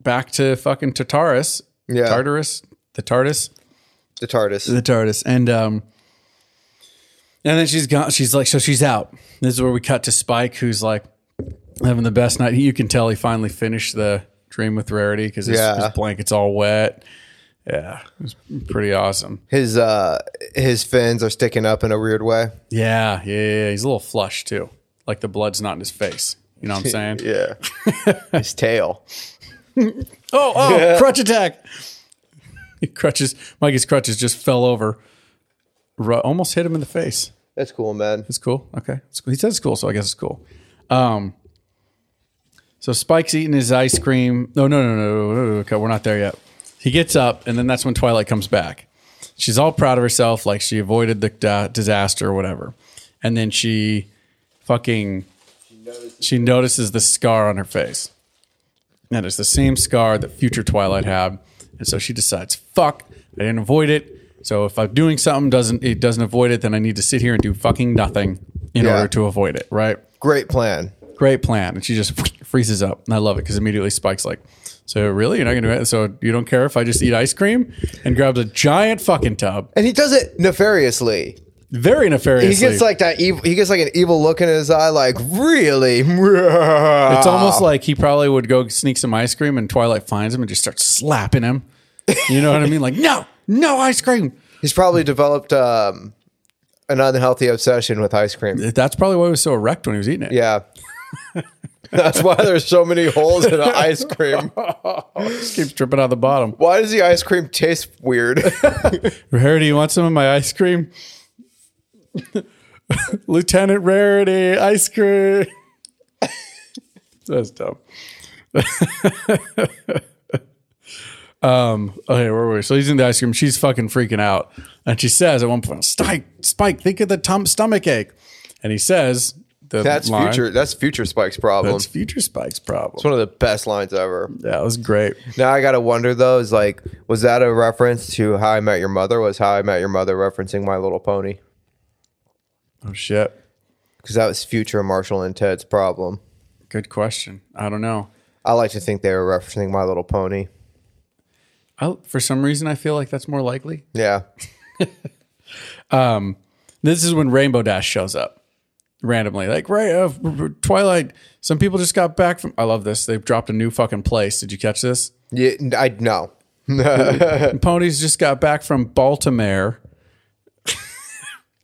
back to fucking Tartarus. Yeah. Tartarus. The TARDIS. the TARDIS. The TARDIS. And um, and then she's gone. She's like, so she's out. This is where we cut to Spike, who's like having the best night. You can tell he finally finished the Dream with Rarity because his, Yeah. his blanket's all wet. Yeah, it was pretty awesome. His uh, his fins are sticking up in a weird way. Yeah, yeah, yeah. He's a little flush too. Like the blood's not in his face. You know what I'm saying? Yeah, his tail. Oh, oh, crutch attack. He crutches. Mikey's crutches just fell over. Ru- almost hit him in the face. That's cool, man. It's cool. Okay. It's cool. He says it's cool, so I guess it's cool. Um, so Spike's eating his ice cream. No, no, no, no, no, no. Okay, we're not there yet. He gets up, and then that's when Twilight comes back. She's all proud of herself, like she avoided the da- disaster or whatever. And then she fucking she notices the scar on her face. And it's the same scar that future Twilight had. And so she decides, fuck, I didn't avoid it. So if I'm doing something doesn't it doesn't avoid it, then I need to sit here and do fucking nothing in Yeah. order to avoid it, right? Great plan. Great plan. And she just freezes up. And I love it because immediately Spike's like, So really? You're not gonna do it? So you don't care if I just eat ice cream? And grabs a giant fucking tub. And he does it nefariously. Very nefariously. He gets like that evil. He gets like an evil look in his eye. Like really, It's almost like he probably would go sneak some ice cream and Twilight finds him and just starts slapping him. You know what I mean? Like, no, no ice cream. he's probably developed um, an unhealthy obsession with ice cream. That's probably why he was so erect when he was eating it. Yeah. That's why there's so many holes in the ice cream. Just keeps dripping out the bottom. Why does the ice cream taste weird? Rarity, you want some of my ice cream? Lieutenant Rarity, ice cream. That's dumb. um, okay, where were we? So he's in the ice cream. She's fucking freaking out. And she says at one point, Spike, Spike, think of the tum- stomach ache. And he says, the That's line, future. That's future Spike's problem. That's future Spike's problem. It's one of the best lines ever. Yeah, it was great. Now I gotta wonder though, is like, was that a reference to How I Met Your Mother? Was How I Met Your Mother referencing My Little Pony? Oh, shit. Because that was future Marshall and Ted's problem. Good question. I don't know. I like to think they were referencing My Little Pony. I, for some reason, I feel like that's more likely. Yeah. um, This is when Rainbow Dash shows up randomly. Like, right, uh, Twilight, some people just got back from. I love this. They've dropped a new fucking place. Did you catch this? Yeah, I no. Ponies just got back from Baltimore.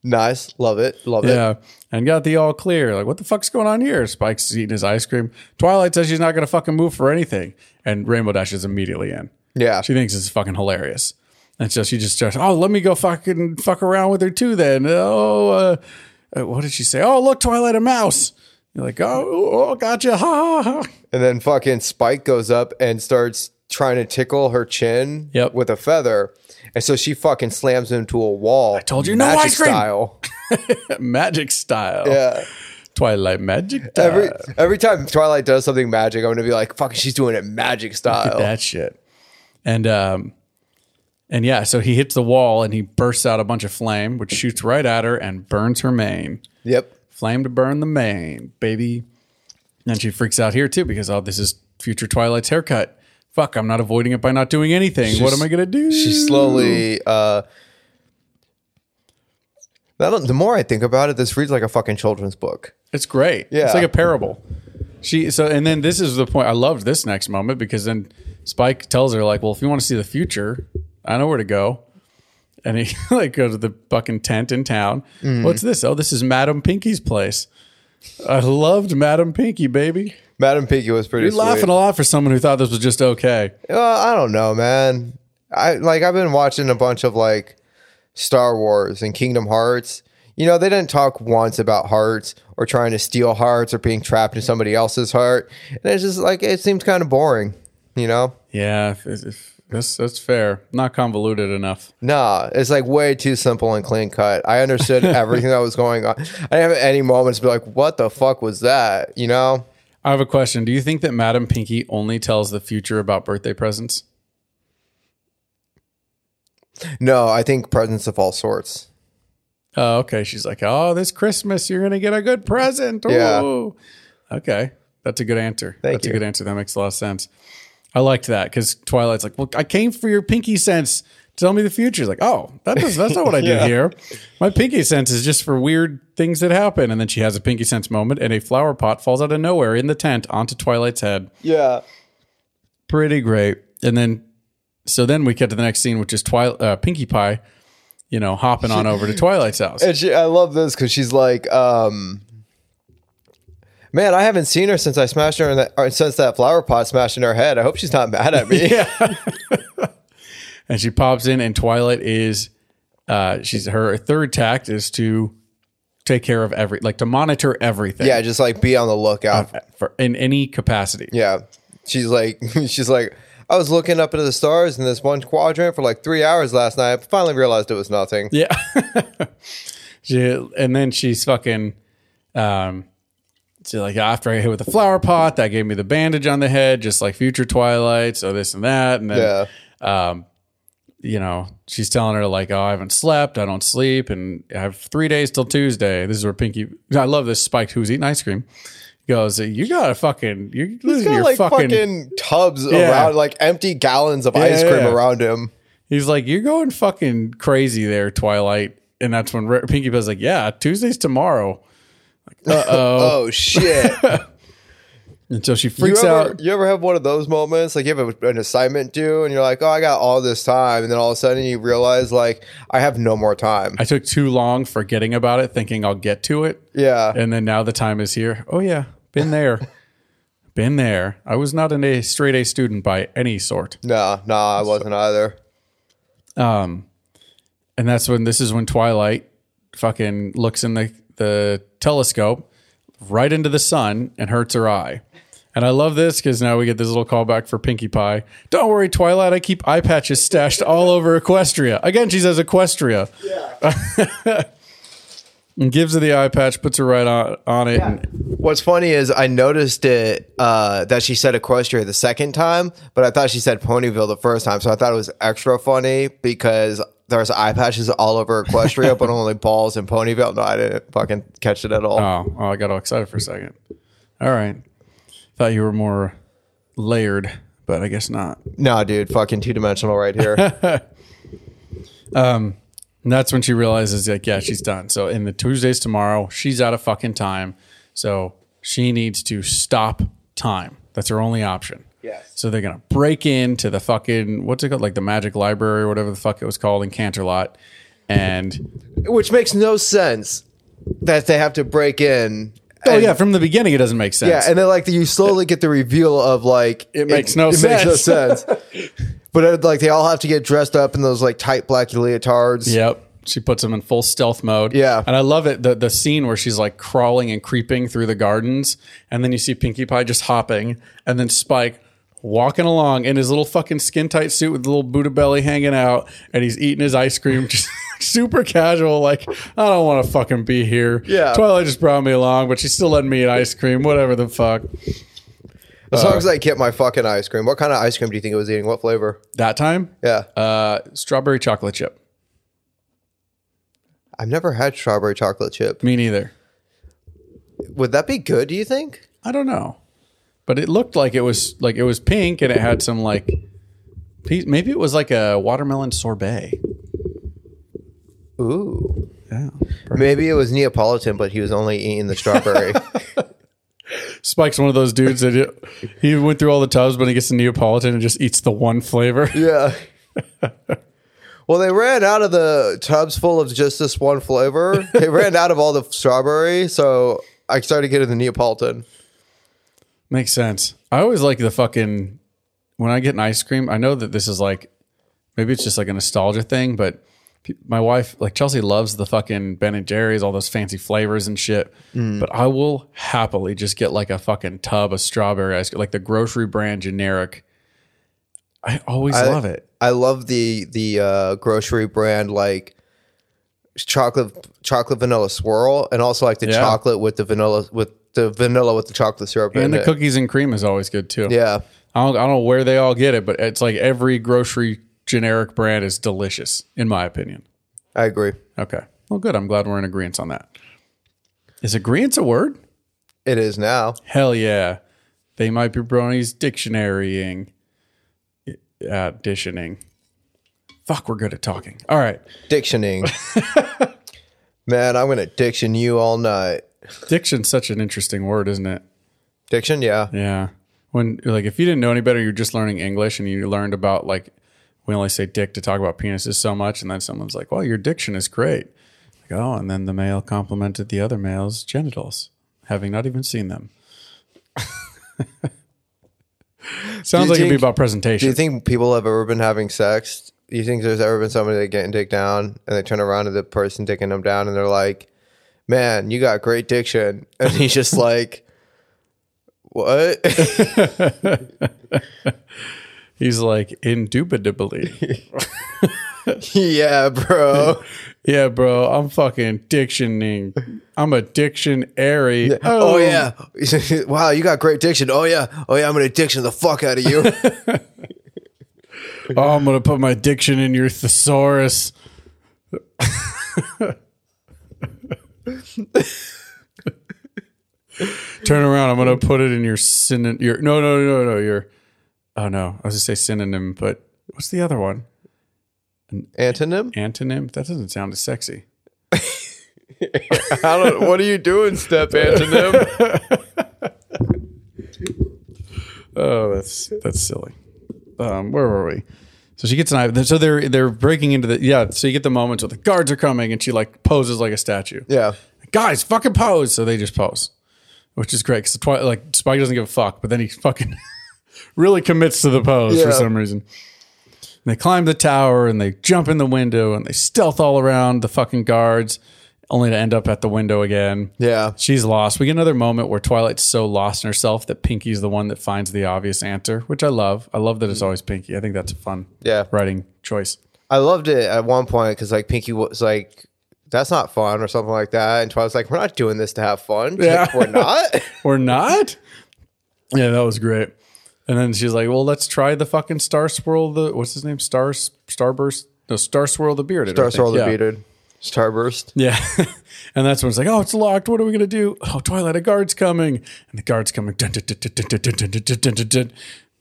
Nice. Love it. Love it. Yeah. And got the all clear. Like, what the fuck's going on here? Spike's eating his ice cream. Twilight says she's not going to fucking move for anything. And Rainbow Dash is immediately in. Yeah. She thinks it's fucking hilarious. And so she just starts, oh, let me go fucking fuck around with her too then. Oh, uh, uh, what did she say? Oh, look, Twilight, a mouse. You're like, oh, oh gotcha. Ha, ha, ha. And then fucking Spike goes up and starts trying to tickle her chin Yep. with a feather. And so she fucking slams into a wall. I told you, no ice cream. Style. magic style. Yeah. Twilight magic. Every every time Twilight does something magic, I'm gonna be like, fucking she's doing it magic style. that shit. And um and yeah, so he hits the wall and he bursts out a bunch of flame, which shoots right at her and burns her mane. Yep. Flame to burn the mane, baby. And she freaks out here too because oh, this is future Twilight's haircut. Fuck, I'm not avoiding it by not doing anything. what am I gonna do? She slowly uh that, the more I think about it, this reads like a fucking children's book. It's great. Yeah. It's like a parable. She so and then this is the point I loved this next moment because then Spike tells her like, well, if you want to see the future, I know where to go. And he like go to the fucking tent in town. Mm-hmm. What's this? Oh, this is Madam Pinkie's place. I loved Madam Pinkie, baby. Madam Pinkie was pretty You're sweet. laughing a lot for someone who thought this was just okay. Uh, I don't know, man. I like I've been watching a bunch of like Star Wars and Kingdom Hearts. You know, they didn't talk once about hearts or trying to steal hearts or being trapped in somebody else's heart. And it's just like it seems kind of boring, you know? Yeah, if, if, that's that's fair. Not convoluted enough. Nah, it's like way too simple and clean cut. I understood everything that was going on. I didn't have any moments to be like, what the fuck was that? You know? I have a question. Do you think that Madam Pinkie only tells the future about birthday presents? No, I think presents of all sorts. Oh, okay. She's like, oh, this Christmas you're gonna get a good present. Yeah. Okay, that's a good answer. Thank that's you. a good answer. That makes a lot of sense. I liked that because Twilight's like, well, I came for your Pinkie sense. Tell me the future. It's like, oh, that does, that's not what I do Yeah. here. My Pinkie sense is just for weird things that happen. And then she has a Pinkie sense moment, and a flower pot falls out of nowhere in the tent onto Twilight's head. Yeah. Pretty great. And then, so then we get to the next scene, which is Twilight, uh, Pinkie Pie, you know, hopping on over to Twilight's house. And she, I love this because she's like, um, man, I haven't seen her since I smashed her in that, since that flower pot smashed in her head. I hope she's not mad at me. yeah. and she pops in, and Twilight is, uh, she's her third tact is to take care of every, like to monitor everything. yeah, just like be on the lookout. For, in any capacity. Yeah. She's like, she's like, I was looking up into the stars in this one quadrant for like three hours last night. I finally realized it was nothing. Yeah. she, and then she's fucking, um, she's like, after I hit with the flower pot, that gave me the bandage on the head, just like future Twilight. So this and that. And then, Yeah. um, you know, she's telling her like, "Oh, I haven't slept. I don't sleep, and I have three days till Tuesday." This is where Pinkie. I love this. Spike, who's eating ice cream, goes, "You gotta fucking, you're He's got your like fucking." fucking, tubs Yeah. around, like empty gallons of ice cream yeah. around him. He's like, "You're going fucking crazy there, Twilight." And that's when Pinkie Pie's like, "Yeah, Tuesday's tomorrow." Like, uh oh. Oh shit! Until she you freaks ever out. you ever have one of those moments like you have a, an assignment due and you're like, oh, I got all this time, and then all of a sudden you realize like I have no more time. I took too long forgetting about it, thinking I'll get to it. yeah, And then now the time is here. Oh yeah, been there. been there. I was not an A straight A student by any sort. no, no, I wasn't either. Um and that's when this is when Twilight fucking looks in the the telescope right into the sun and hurts her eye. And I love this because now we get this little callback for Pinkie Pie. Don't worry, Twilight. I keep eye patches stashed all over Equestria. Again, she says Equestria. Yeah. and gives her the eye patch, puts her right on, on it. And What's funny is I noticed it uh, that she said Equestria the second time, but I thought she said Ponyville the first time, so I thought it was extra funny because there's eye patches all over Equestria, but only balls in Ponyville. No, I didn't fucking catch it at all. Oh, oh, I got all excited for a second. All right. Thought you were more layered, but I guess not. No, dude, fucking two dimensional right here. Um, and that's when she realizes, like, yeah, she's done. So in the Tuesdays tomorrow, she's out of fucking time. So she needs to stop time. That's her only option. Yes. So they're gonna break into the fucking what's it called, like the Magic Library or whatever the fuck it was called in Canterlot, and Which makes no sense that they have to break in. oh And- yeah, from the beginning it doesn't make sense. Yeah, and then like you slowly get the reveal of like It makes no makes no sense. but it, like they all have to get dressed up in those like tight black leotards. Yep. She puts him in full stealth mode. Yeah. And I love it. The the scene where she's like crawling and creeping through the gardens, and then you see Pinkie Pie just hopping, and then Spike walking along in his little fucking skin tight suit with the little Buddha belly hanging out, and he's eating his ice cream just super casual, like, I don't want to fucking be here. Yeah. Twilight just brought me along, but she's still letting me eat ice cream, whatever the fuck. As long as I get my fucking ice cream. What kind of ice cream do you think it was eating? What flavor? That time, Yeah. uh, strawberry chocolate chip. I've never had strawberry chocolate chip. Me neither. Would that be good, do you think? I don't know, but it looked like it was like it was pink and it had some like pe- maybe it was like a watermelon sorbet. Ooh. Yeah. Maybe it was Neapolitan, but he was only eating the strawberry. Spike's one of those dudes that it, he went through all the tubs, but he gets the Neapolitan and just eats the one flavor. yeah. Well, they ran out of the tubs full of just this one flavor. They ran out of all the strawberry, so I started getting the Neapolitan. Makes sense. I always like the fucking when I get an ice cream. I know that this is like maybe it's just like a nostalgia thing, but My wife, like Chelsea, loves the fucking Ben and Jerry's, all those fancy flavors and shit. Mm. But I will happily just get like a fucking tub of strawberry ice, cream, like the grocery brand generic. I always love it. I love the the uh, grocery brand like chocolate chocolate vanilla swirl, and also like the Yeah. chocolate with the vanilla with the vanilla with the chocolate syrup in And the it. cookies and cream is always good too. Yeah, I don't, I don't know where they all get it, but it's like every grocery generic brand is delicious, in my opinion. I agree. Okay. Well, good. I'm glad we're in agreement on that. Is agreement a word? It is now. Hell yeah. They might be bronies dictionarying. Uh. Fuck, we're good at talking. All right. Dictioning. Man, I'm gonna diction you all night. Diction's such an interesting word, isn't it? Diction, yeah. Yeah. When like if you didn't know any better, you're just learning English and you learned about like we only say dick to talk about penises so much, and then someone's like, Well, your diction is great. Like, oh, and then the male complimented the other male's genitals, having not even seen them. Sounds like it'd be about presentation. Do you think people have ever been having sex? Do you think there's ever been somebody that getting dick down and they turn around to the person dicking them down and they're like, "Man, you got great diction," and he's just like, "What?" He's like, indubitably. yeah, bro. yeah, bro, I'm fucking dictioning. I'm a dictionary. Oh, yeah. wow, you got great diction. Oh yeah. Oh yeah. I'm gonna diction the fuck out of you. Oh, I'm gonna put my diction in your thesaurus. Turn around. I'm gonna put it in your synonym. Your no, no, no, no. Your oh no. I was gonna say synonym, but what's the other one? An Antonym. Antonym. That doesn't sound as sexy. I don't. What are you doing, step antonym? Oh, that's that's silly. Um, where were we? So she gets an eye. So they're they're breaking into the yeah. So you get the moments where the guards are coming, and she like poses like a statue. yeah. guys, fucking pose. So they just pose, which is great because Twi- like Spike doesn't give a fuck, but then he fucking really commits to the pose for some reason. And they climb the tower and they jump in the window and they stealth all around the fucking guards, only to end up at the window again. Yeah. She's lost. We get another moment where Twilight's so lost in herself that Pinkie's the one that finds the obvious answer, which I love. I love that it's always Pinkie. I think that's a fun Yeah. writing choice. I loved it at one point because like Pinkie was like, "That's not fun" or something like that, and Twilight's like, "We're not doing this to have fun." She's Yeah. like, we're not. we're not. Yeah, that was great. And then she's like, "Well, let's try the fucking Star Swirl. The what's his name? Star Starburst. No, Star Swirl the bearded. Star. Swirl the yeah. bearded. Starburst. Yeah. and that's when it's like, oh, it's locked. What are we going to do? Oh, Twilight, a guard's coming. And the guard's coming.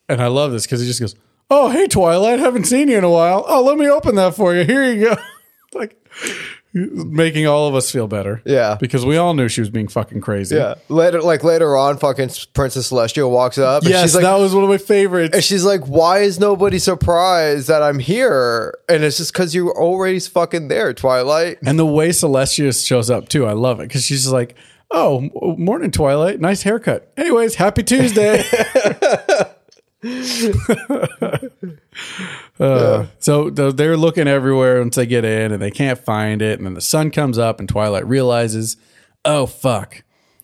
And I love this because he just goes, oh, hey, Twilight, haven't seen you in a while. Oh, let me open that for you. Here you go. like, making all of us feel better. Yeah. because we all knew she was being fucking crazy. Yeah. Later, like later on, fucking Princess Celestia walks up. And Yes, she's like, that was one of my favorites. and she's like, "Why is nobody surprised that I'm here?" And it's just because you're already fucking there, Twilight. And the way Celestia shows up too, I love it because she's just like, "Oh, morning, Twilight. Nice haircut. Anyways, happy Tuesday." Uh, So they're looking everywhere once they get in, and they can't find it. And then the sun comes up, and Twilight realizes, "Oh fuck,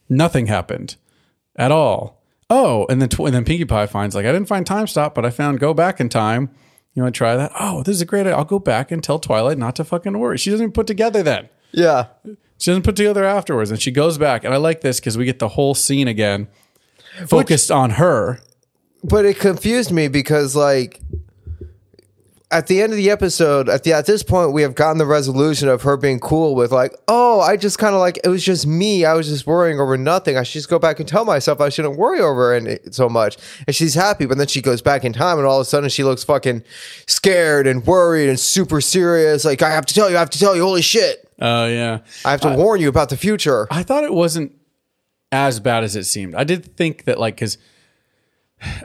nothing happened at all." Oh, and then tw- and then Pinkie Pie finds like, "I didn't find time stop, but I found go back in time." You want to try that? Oh, this is a great idea. I'll go back and tell Twilight not to fucking worry. She doesn't even put together then. Yeah. She doesn't put together afterwards, and she goes back. And I like this because we get the whole scene again, focused on her. But it confused me because like at the end of the episode at the at this point we have gotten the resolution of her being cool with like oh i just kind of like it was just me. I was just worrying over nothing. I should just go back and tell myself i shouldn't worry over it so much. And she's happy but then she goes back in time and all of a sudden she looks fucking scared and worried and super serious. Like i have to tell you i have to tell you holy shit. Oh yeah, i have to warn you about the future. I thought it wasn't as bad as it seemed. I did think that like because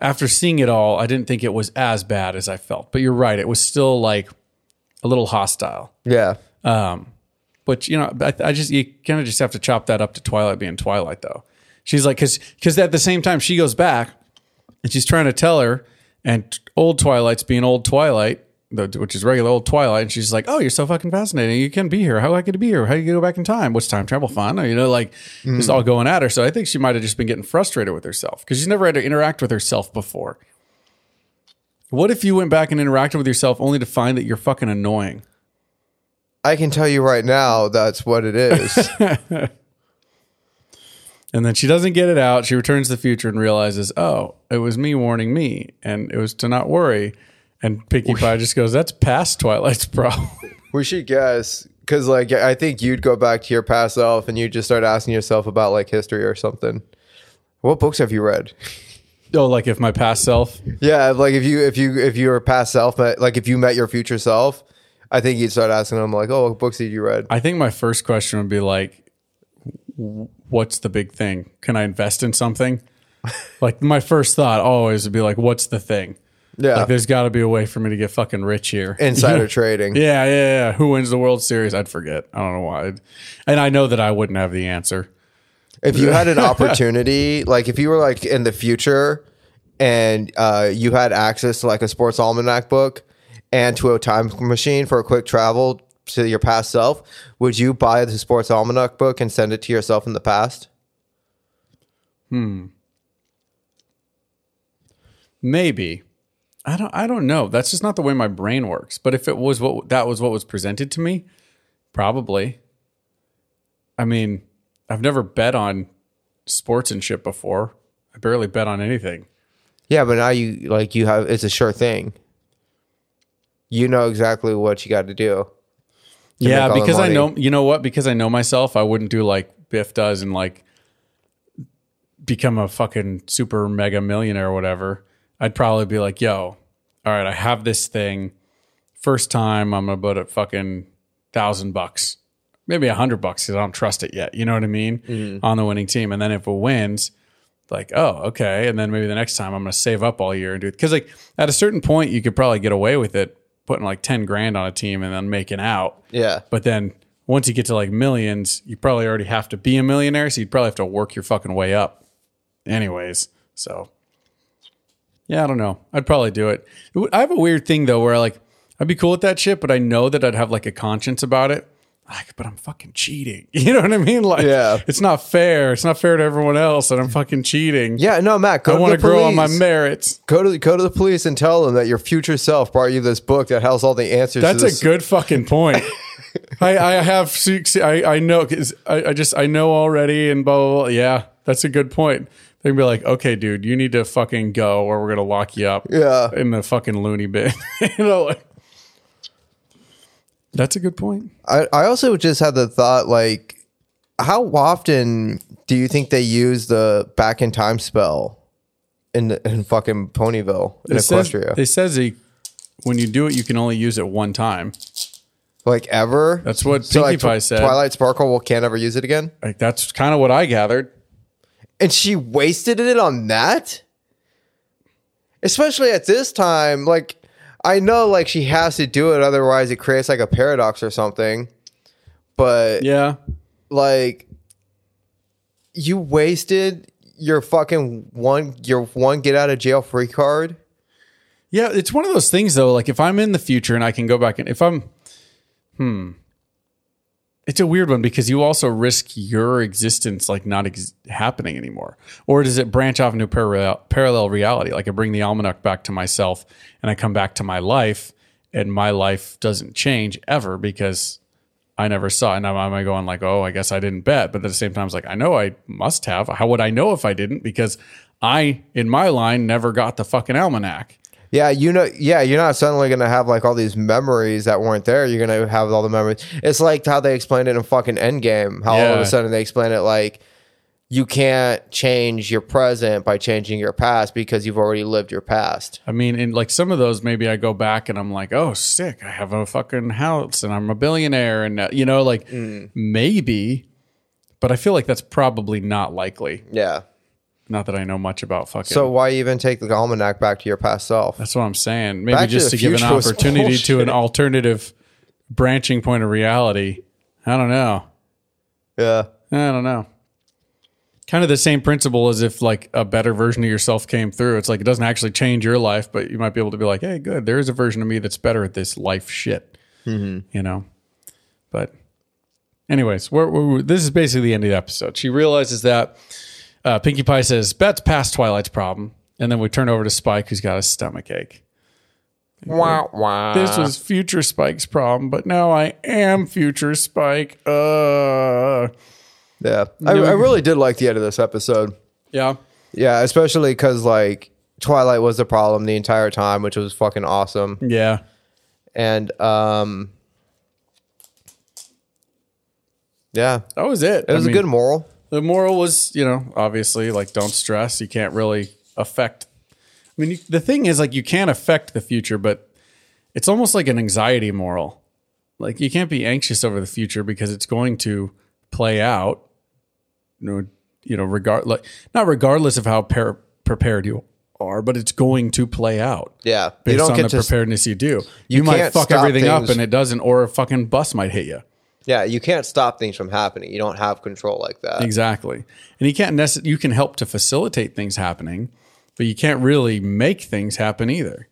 after seeing it all, I didn't think it was as bad as I felt. But you're right; it was still like a little hostile. yeah um, But you know, I, I just you kind of just have to chop that up to Twilight being Twilight, though. She's like, because because at the same time she goes back and she's trying to tell her, and old Twilight's being old Twilight, the, which is regular old Twilight, and she's like, "Oh, you're so fucking fascinating. You can't be here. How I get to be here? How do you go back in time? What's time travel fun? Or, you know, like just all going at her. So I think she might have just been getting frustrated with herself because she's never had to interact with herself before. What if you went back and interacted with yourself only to find that you're fucking annoying? I can tell you right now that's what it is. And then she doesn't get it out. She returns to the future and realizes, oh, it was me warning me, and it was to not worry. And Pinkie Pie just goes, "That's past Twilight's problem." we should guess because, like, I think you'd go back to your past self and you'd just start asking yourself about like history or something. What books have you read? oh, like if my past self, Yeah, like if you if you if your past self met like if you met your future self, I think you'd start asking them like, "Oh, what books did you read?" I think my first question would be like, "What's the big thing? Can I invest in something?" like my first thought always would be like, "What's the thing?" Yeah, Like there's got to be a way for me to get fucking rich here. insider trading. Yeah, yeah, yeah. Who wins the World Series? I'd forget. I don't know why. And I know that I wouldn't have the answer. If you had an opportunity, like if you were like in the future and uh, you had access to like a sports almanac book and to a time machine for a quick travel to your past self, would you buy the sports almanac book and send it to yourself in the past? Hmm. Maybe. I don't I don't know. That's just not the way my brain works. But if it was what that was what was presented to me, probably. I mean, I've never bet on sports and shit before. I barely bet on anything. Yeah, but now you like you have it's a sure thing. You know exactly what you got to do. to yeah, make all the because I know you know what? Because I know myself, I wouldn't do like Biff does and like become a fucking super mega millionaire or whatever. I'd probably be like, yo, all right, I have this thing. First time I'm gonna put a fucking thousand bucks. Maybe a hundred bucks because I don't trust it yet. You know what I mean? Mm-hmm. On the winning team. And then if it wins, like, oh, okay. And then maybe the next time I'm gonna save up all year and do it. Cause like at a certain point you could probably get away with it putting like 10 grand on a team and then making out. Yeah. But then once you get to like millions, you probably already have to be a millionaire. So you'd probably have to work your fucking way up. Anyways, so yeah, I don't know. I'd probably do it. I have a weird thing though where like I'd be cool with that shit, but I know that I'd have like a conscience about it. Like, but I'm fucking cheating. You know what I mean? Like, Yeah. it's not fair. It's not fair to everyone else, and I'm fucking cheating. Yeah, no, Matt, go I want to grow on my merits. Go to go to the police and tell them that your future self brought you this book that has all the answers. That's a good fucking point. I, I have I, I know I, I just I know already and blah, blah blah. Yeah, that's a good point. They can be like, okay, dude, you need to fucking go, or we're gonna lock you up. Yeah. in the fucking loony bin. you know, like that's a good point. I, I also just had the thought like, how often do you think they use the back in time spell in in fucking Ponyville in It says, Equestria? it says he, when you do it, you can only use it one time. like ever? That's what Pinkie Pie said. Twilight Sparkle will can't ever use it again. Like that's kind of what I gathered. And she wasted it on that? Especially at this time, like I know like she has to do it otherwise it creates like a paradox or something. But Yeah, like you wasted your fucking one your one get out of jail free card. Yeah, it's one of those things though. Like if I'm in the future and I can go back and if I'm, hmm, it's a weird one because you also risk your existence like not ex- happening anymore. Or does it branch off into parallel parallel reality? Like I bring the almanac back to myself and I come back to my life, and my life doesn't change ever because I never saw. it. And I'm, I going like, oh, I guess I didn't bet, but at the same time, it's like I know I must have. How would I know if I didn't? Because I in my line never got the fucking almanac. Yeah, you know, yeah, you're not suddenly gonna have like all these memories that weren't there. You're gonna have all the memories. It's like how they explained it in fucking Endgame. How all of Yeah. a sudden they explain it like you can't change your present by changing your past because you've already lived your past. I mean, in like some of those, maybe I go back and I'm like, oh, sick. I have a fucking house and I'm a billionaire. And, uh, you know, like maybe, but I feel like that's probably not likely. Yeah. Not that I know much about fucking. So why even take the almanac back to your past self? that's what I'm saying. Maybe Back to just the to give an Future was opportunity to an bullshit. alternative branching point of reality. I don't know. Yeah. I don't know. kind of the same principle as if like a better version of yourself came through. It's like it doesn't actually change your life, but you might be able to be like, hey, good, there is a version of me that's better at this life shit. Mm-hmm. You know? But, anyways, we're, we're, this is basically the end of the episode. She realizes that uh, Pinkie Pie says, Bet's past Twilight's problem. And then we turn over to Spike, who's got a stomach ache. Wow, wow. This was future Spike's problem, but now I am future Spike. Uh, yeah. I, I really did like the end of this episode. yeah. Yeah, especially because like Twilight was the problem the entire time, which was fucking awesome. Yeah. And um, yeah, That was it. it was a good moral. The moral was, you know, obviously, like, don't stress. You can't really affect. I mean, you, the thing is, like, you can't affect the future, but it's almost like an anxiety moral. Like, you can't be anxious over the future because it's going to play out. You know, you know, regard like not regardless of how par- prepared you are, but it's going to play out. Yeah, based you don't on get the preparedness you do. You, you might fuck everything up and it doesn't, or a fucking bus might hit you. Yeah, you can't stop things from happening. You don't have control like that. Exactly. And you can't necess- you can help to facilitate things happening, but you can't really make things happen either.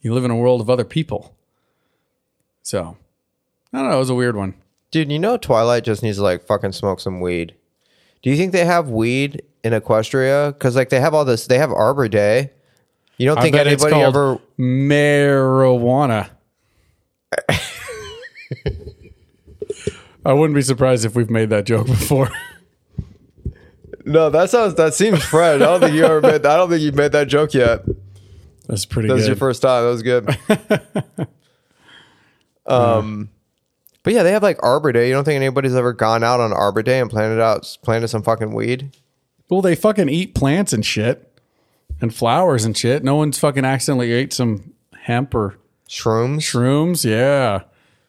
You live in a world of other people. So, I don't know, it was a weird one. Dude, you know Twilight just needs to like fucking smoke some weed. Do you think they have weed in Equestria? Because like they have all this, they have Arbor Day. You don't I think bet anybody ever? marijuana. I wouldn't be surprised if we've made that joke before. No, that sounds that seems fresh. I don't think you ever made. I don't think you've made that joke yet. That's pretty That was your first time. That was good. um, but yeah, they have like Arbor Day. You don't think anybody's ever gone out on Arbor Day and planted out planted some fucking weed? well, they fucking eat plants and shit and flowers and shit. No one's fucking accidentally ate some hemp or Shrooms. Shrooms, yeah.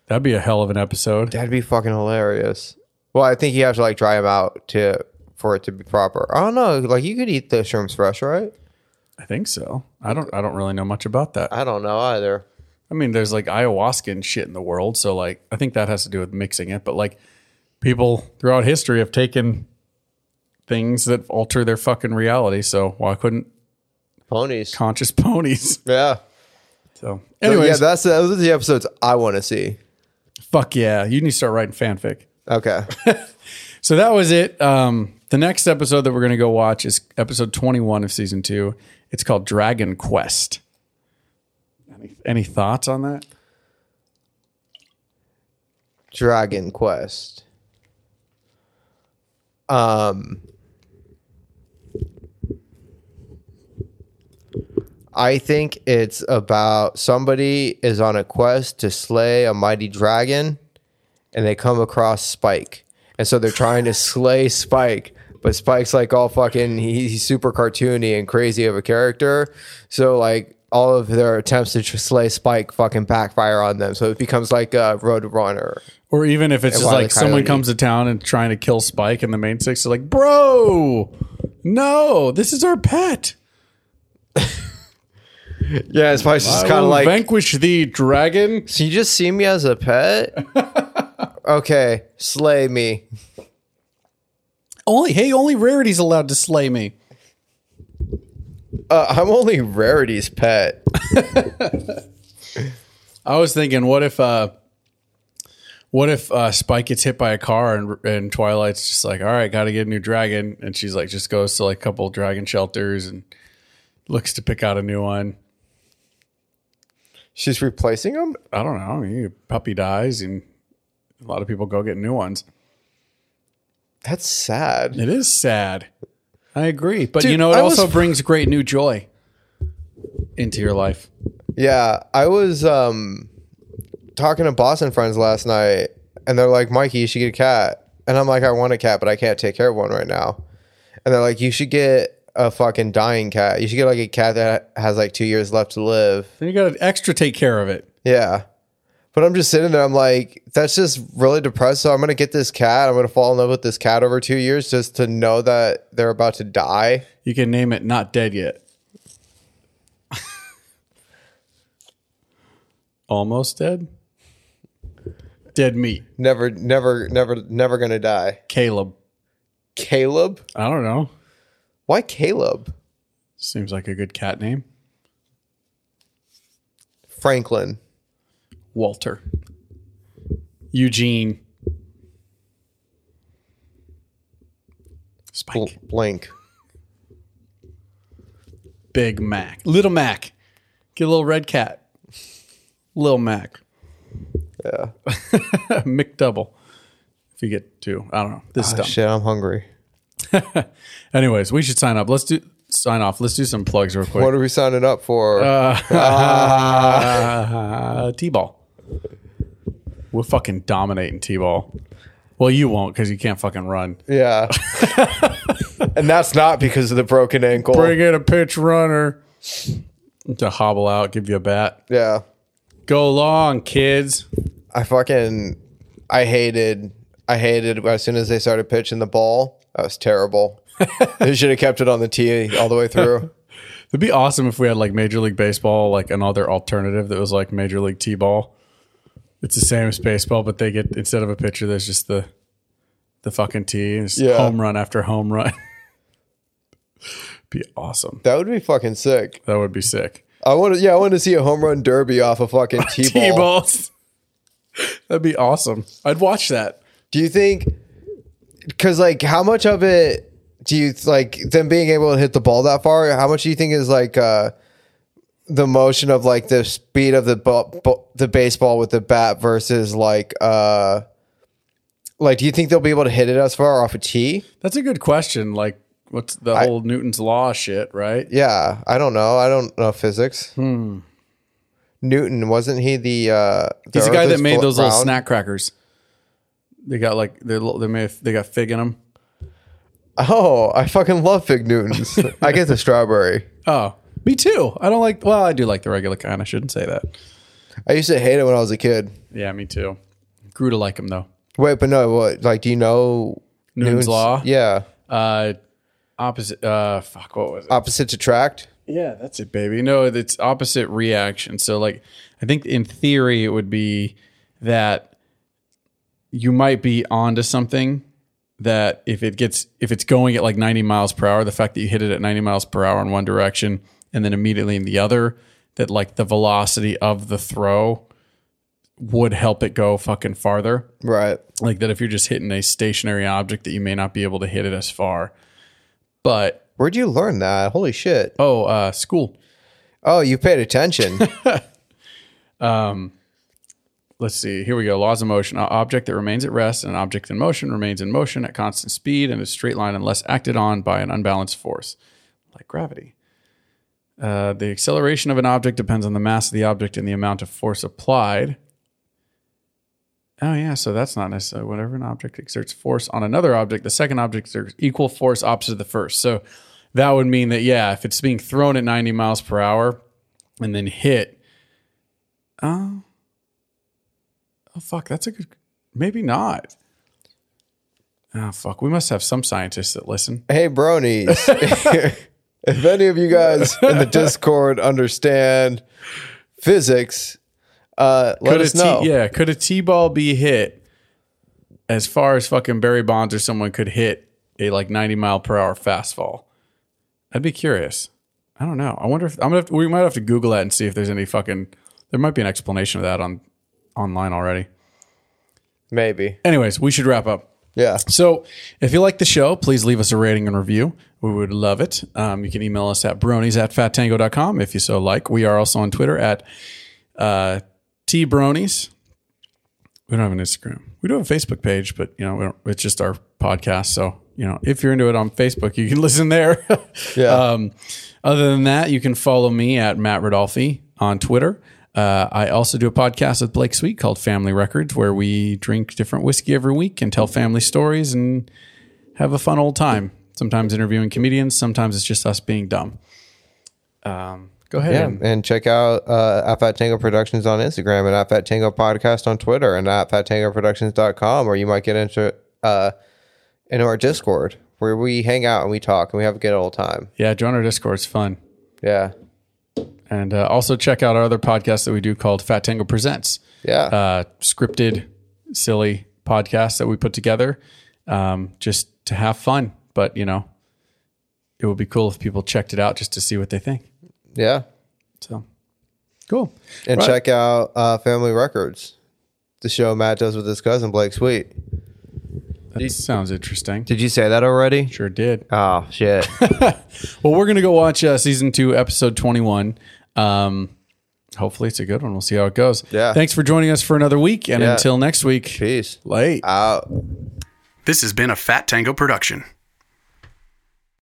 That'd be a hell of an episode. That'd be fucking hilarious. Well, I think you have to like dry them out to for it to be proper. I don't know. Like you could eat the shrooms fresh, right? I think so. I don't I don't really know much about that. I don't know either. I mean, there's like ayahuasca and shit in the world, so like I think that has to do with mixing it, but like people throughout history have taken things that alter their fucking reality, so why couldn't Ponies. conscious ponies? Yeah. So, So, anyways, yeah, that's those are the episodes I want to see. Fuck yeah, you need to start writing fanfic. Okay. So that was it. Um, the next episode that we're going to go watch is episode 21 of season two. It's called Dragon Quest. Any, any thoughts on that? Dragon Quest. Um I think it's about somebody is on a quest to slay a mighty dragon and they come across Spike. And so they're trying to slay Spike, but Spike's like all fucking he- he's super cartoony and crazy of a character. So like all of their attempts to slay Spike fucking backfire on them. So it becomes like a road runner. Or even if it's just like someone comes to town and trying to kill Spike, and the main six are like, "Bro, no, this is our pet. Yeah, Spike's just I kind of will like vanquish the dragon." So you just see me as a pet? okay, slay me. Only hey, only Rarity's allowed to slay me. Uh, I'm only Rarity's pet. I was thinking, what if, uh, what if uh, Spike gets hit by a car and and Twilight's just like, all right, got to get a new dragon, and she's like, just goes to like a couple dragon shelters and looks to pick out a new one. She's replacing them? I don't know. Your puppy dies, and a lot of people go get new ones. That's sad. It is sad. I agree, but Dude, you know, it I was- also brings great new joy into your life. Yeah, I was um talking to Boston friends last night, and they're like, "Mikey, you should get a cat." And I'm like, "I want a cat, but I can't take care of one right now." And they're like, "You should get a fucking dying cat. You should get like a cat that has like two years left to live." Then you got to extra take care of it. Yeah. But I'm just sitting there. I'm like, that's just really depressed. So I'm gonna get this cat. I'm gonna fall in love with this cat over two years just to know that they're about to die. You can name it "Not Dead Yet." Almost dead. Dead meat. Never, never, never, never gonna die. Caleb. Caleb. I don't know. Why Caleb? Seems like a good cat name. Franklin. Walter. Eugene. Spike. Bl- blank. Big Mac. Little Mac. Get a little red cat. Little Mac. Yeah. McDouble. If you get two. I don't know. This is Oh, dumb. shit, I'm hungry. Anyways, we should sign up. Let's do sign off. Let's do some plugs real quick. What are we signing up for? Uh, T-ball. We're fucking dominating T-ball. Well, you won't because you can't fucking run. yeah. and that's not because of the broken ankle. Bring in a pitch runner to hobble out, give you a bat. yeah. Go long, kids. I fucking I hated I hated as soon as they started pitching the ball. That was terrible. they should have kept it on the tee all the way through. It'd be awesome if we had like Major League Baseball, like another alternative that was like Major League T-ball. It's the same as baseball, but they get instead of a pitcher, there's just the the fucking tee. and It's Yeah. home run after home run. be awesome. That would be fucking sick. That would be sick. I want to yeah, I want to see a home run derby off a fucking tee ball. That'd be awesome. I'd watch that. Do you think cuz like how much of it do you like them being able to hit the ball that far? How much do you think is like uh the motion of like the speed of the bu- bu- the baseball with the bat versus like uh like do you think they'll be able to hit it as far off a tee? That's a good question. Like, what's the whole Newton's law shit, right? Yeah, I don't know. I don't know physics. Hmm. Newton wasn't he the? uh He's the guy that made those little round? snack crackers. They got like they're they may they got fig in them. Oh, I fucking love fig Newtons. I get the strawberry. Oh, me too. I don't like. Well, I do like the regular kind. I shouldn't say that. I used to hate it when I was a kid. Yeah, me too. Grew to like them though. Wait, but no, what? Like, do you know Newton's law? Yeah, Uh, opposite. Uh, fuck. What was it? opposites attract. Yeah, that's it, baby. No, it's opposite reaction. So, like, I think in theory it would be that you might be onto something that if it gets if it's going at like 90 miles per hour, the fact that you hit it at 90 miles per hour in one direction and then immediately in the other, that like the velocity of the throw would help it go fucking farther. Right. Like that if you're just hitting a stationary object that you may not be able to hit it as far. But Where'd you learn that? Holy shit! oh, uh school. Oh, you paid attention. let's see. Here we go. Laws of motion. An object that remains at rest and an object in motion remains in motion at constant speed and a straight line unless acted on by an unbalanced force, like gravity. Uh, the acceleration of an object depends on the mass of the object and the amount of force applied. Oh yeah, so that's not necessarily whenever an object exerts force on another object, the second object exerts equal force opposite of the first. So that would mean that yeah, if it's being thrown at 90 miles per hour and then hit, oh, oh fuck, that's a good, maybe not. Oh fuck, we must have some scientists that listen. hey, bronies. if any of you guys in the Discord understand physics, uh, let Could a us T- know. yeah, could a T-ball be hit as far as fucking Barry Bonds or someone could hit a like 90 mile per hour fastball? I'd be curious. I don't know. I wonder if I'm gonna have to, we might have to Google that and see if there's any fucking there might be an explanation of that on online already. Maybe. Anyways, we should wrap up. Yeah. So, if you like the show, please leave us a rating and review. We would love it. Um, you can email us at bronies at fattango.com if you so like. We are also on Twitter at uh, tbronies. We don't have an Instagram. We do have a Facebook page, but you know, we don't, it's just our podcast. So, you know, if you're into it on Facebook, you can listen there. Yeah. Um, other than that, you can follow me at Matt Rodolfi on Twitter. Uh, I also do a podcast with Blake Sweet called Family Records, where we drink different whiskey every week and tell family stories and have a fun old time. Sometimes interviewing comedians, sometimes it's just us being dumb. Um, go ahead. Yeah, and- and check out uh, at Fat Tango Productions on Instagram and at Fat Tango Podcast on Twitter and at fattangoproductions.com, or you might get into uh, into our Discord where we hang out and we talk and we have a good old time. yeah, join our Discord. It's fun. Yeah, And uh, also check out our other podcast that we do called Fat Tango Presents. yeah, uh, scripted, silly podcast that we put together. um, just to have fun. But you know, it would be cool if people checked it out just to see what they think. Yeah. So cool. And Right. check out uh, Family Records, the show Matt does with his cousin Blake Sweet. That sounds interesting. Did you say that already? Sure did. Oh shit! Well, we're gonna go watch uh, season two, episode twenty-one. Um, hopefully, it's a good one. We'll see how it goes. Yeah. Thanks for joining us for another week, and Yeah. until next week, Peace late. out. This has been a Fat Tango production.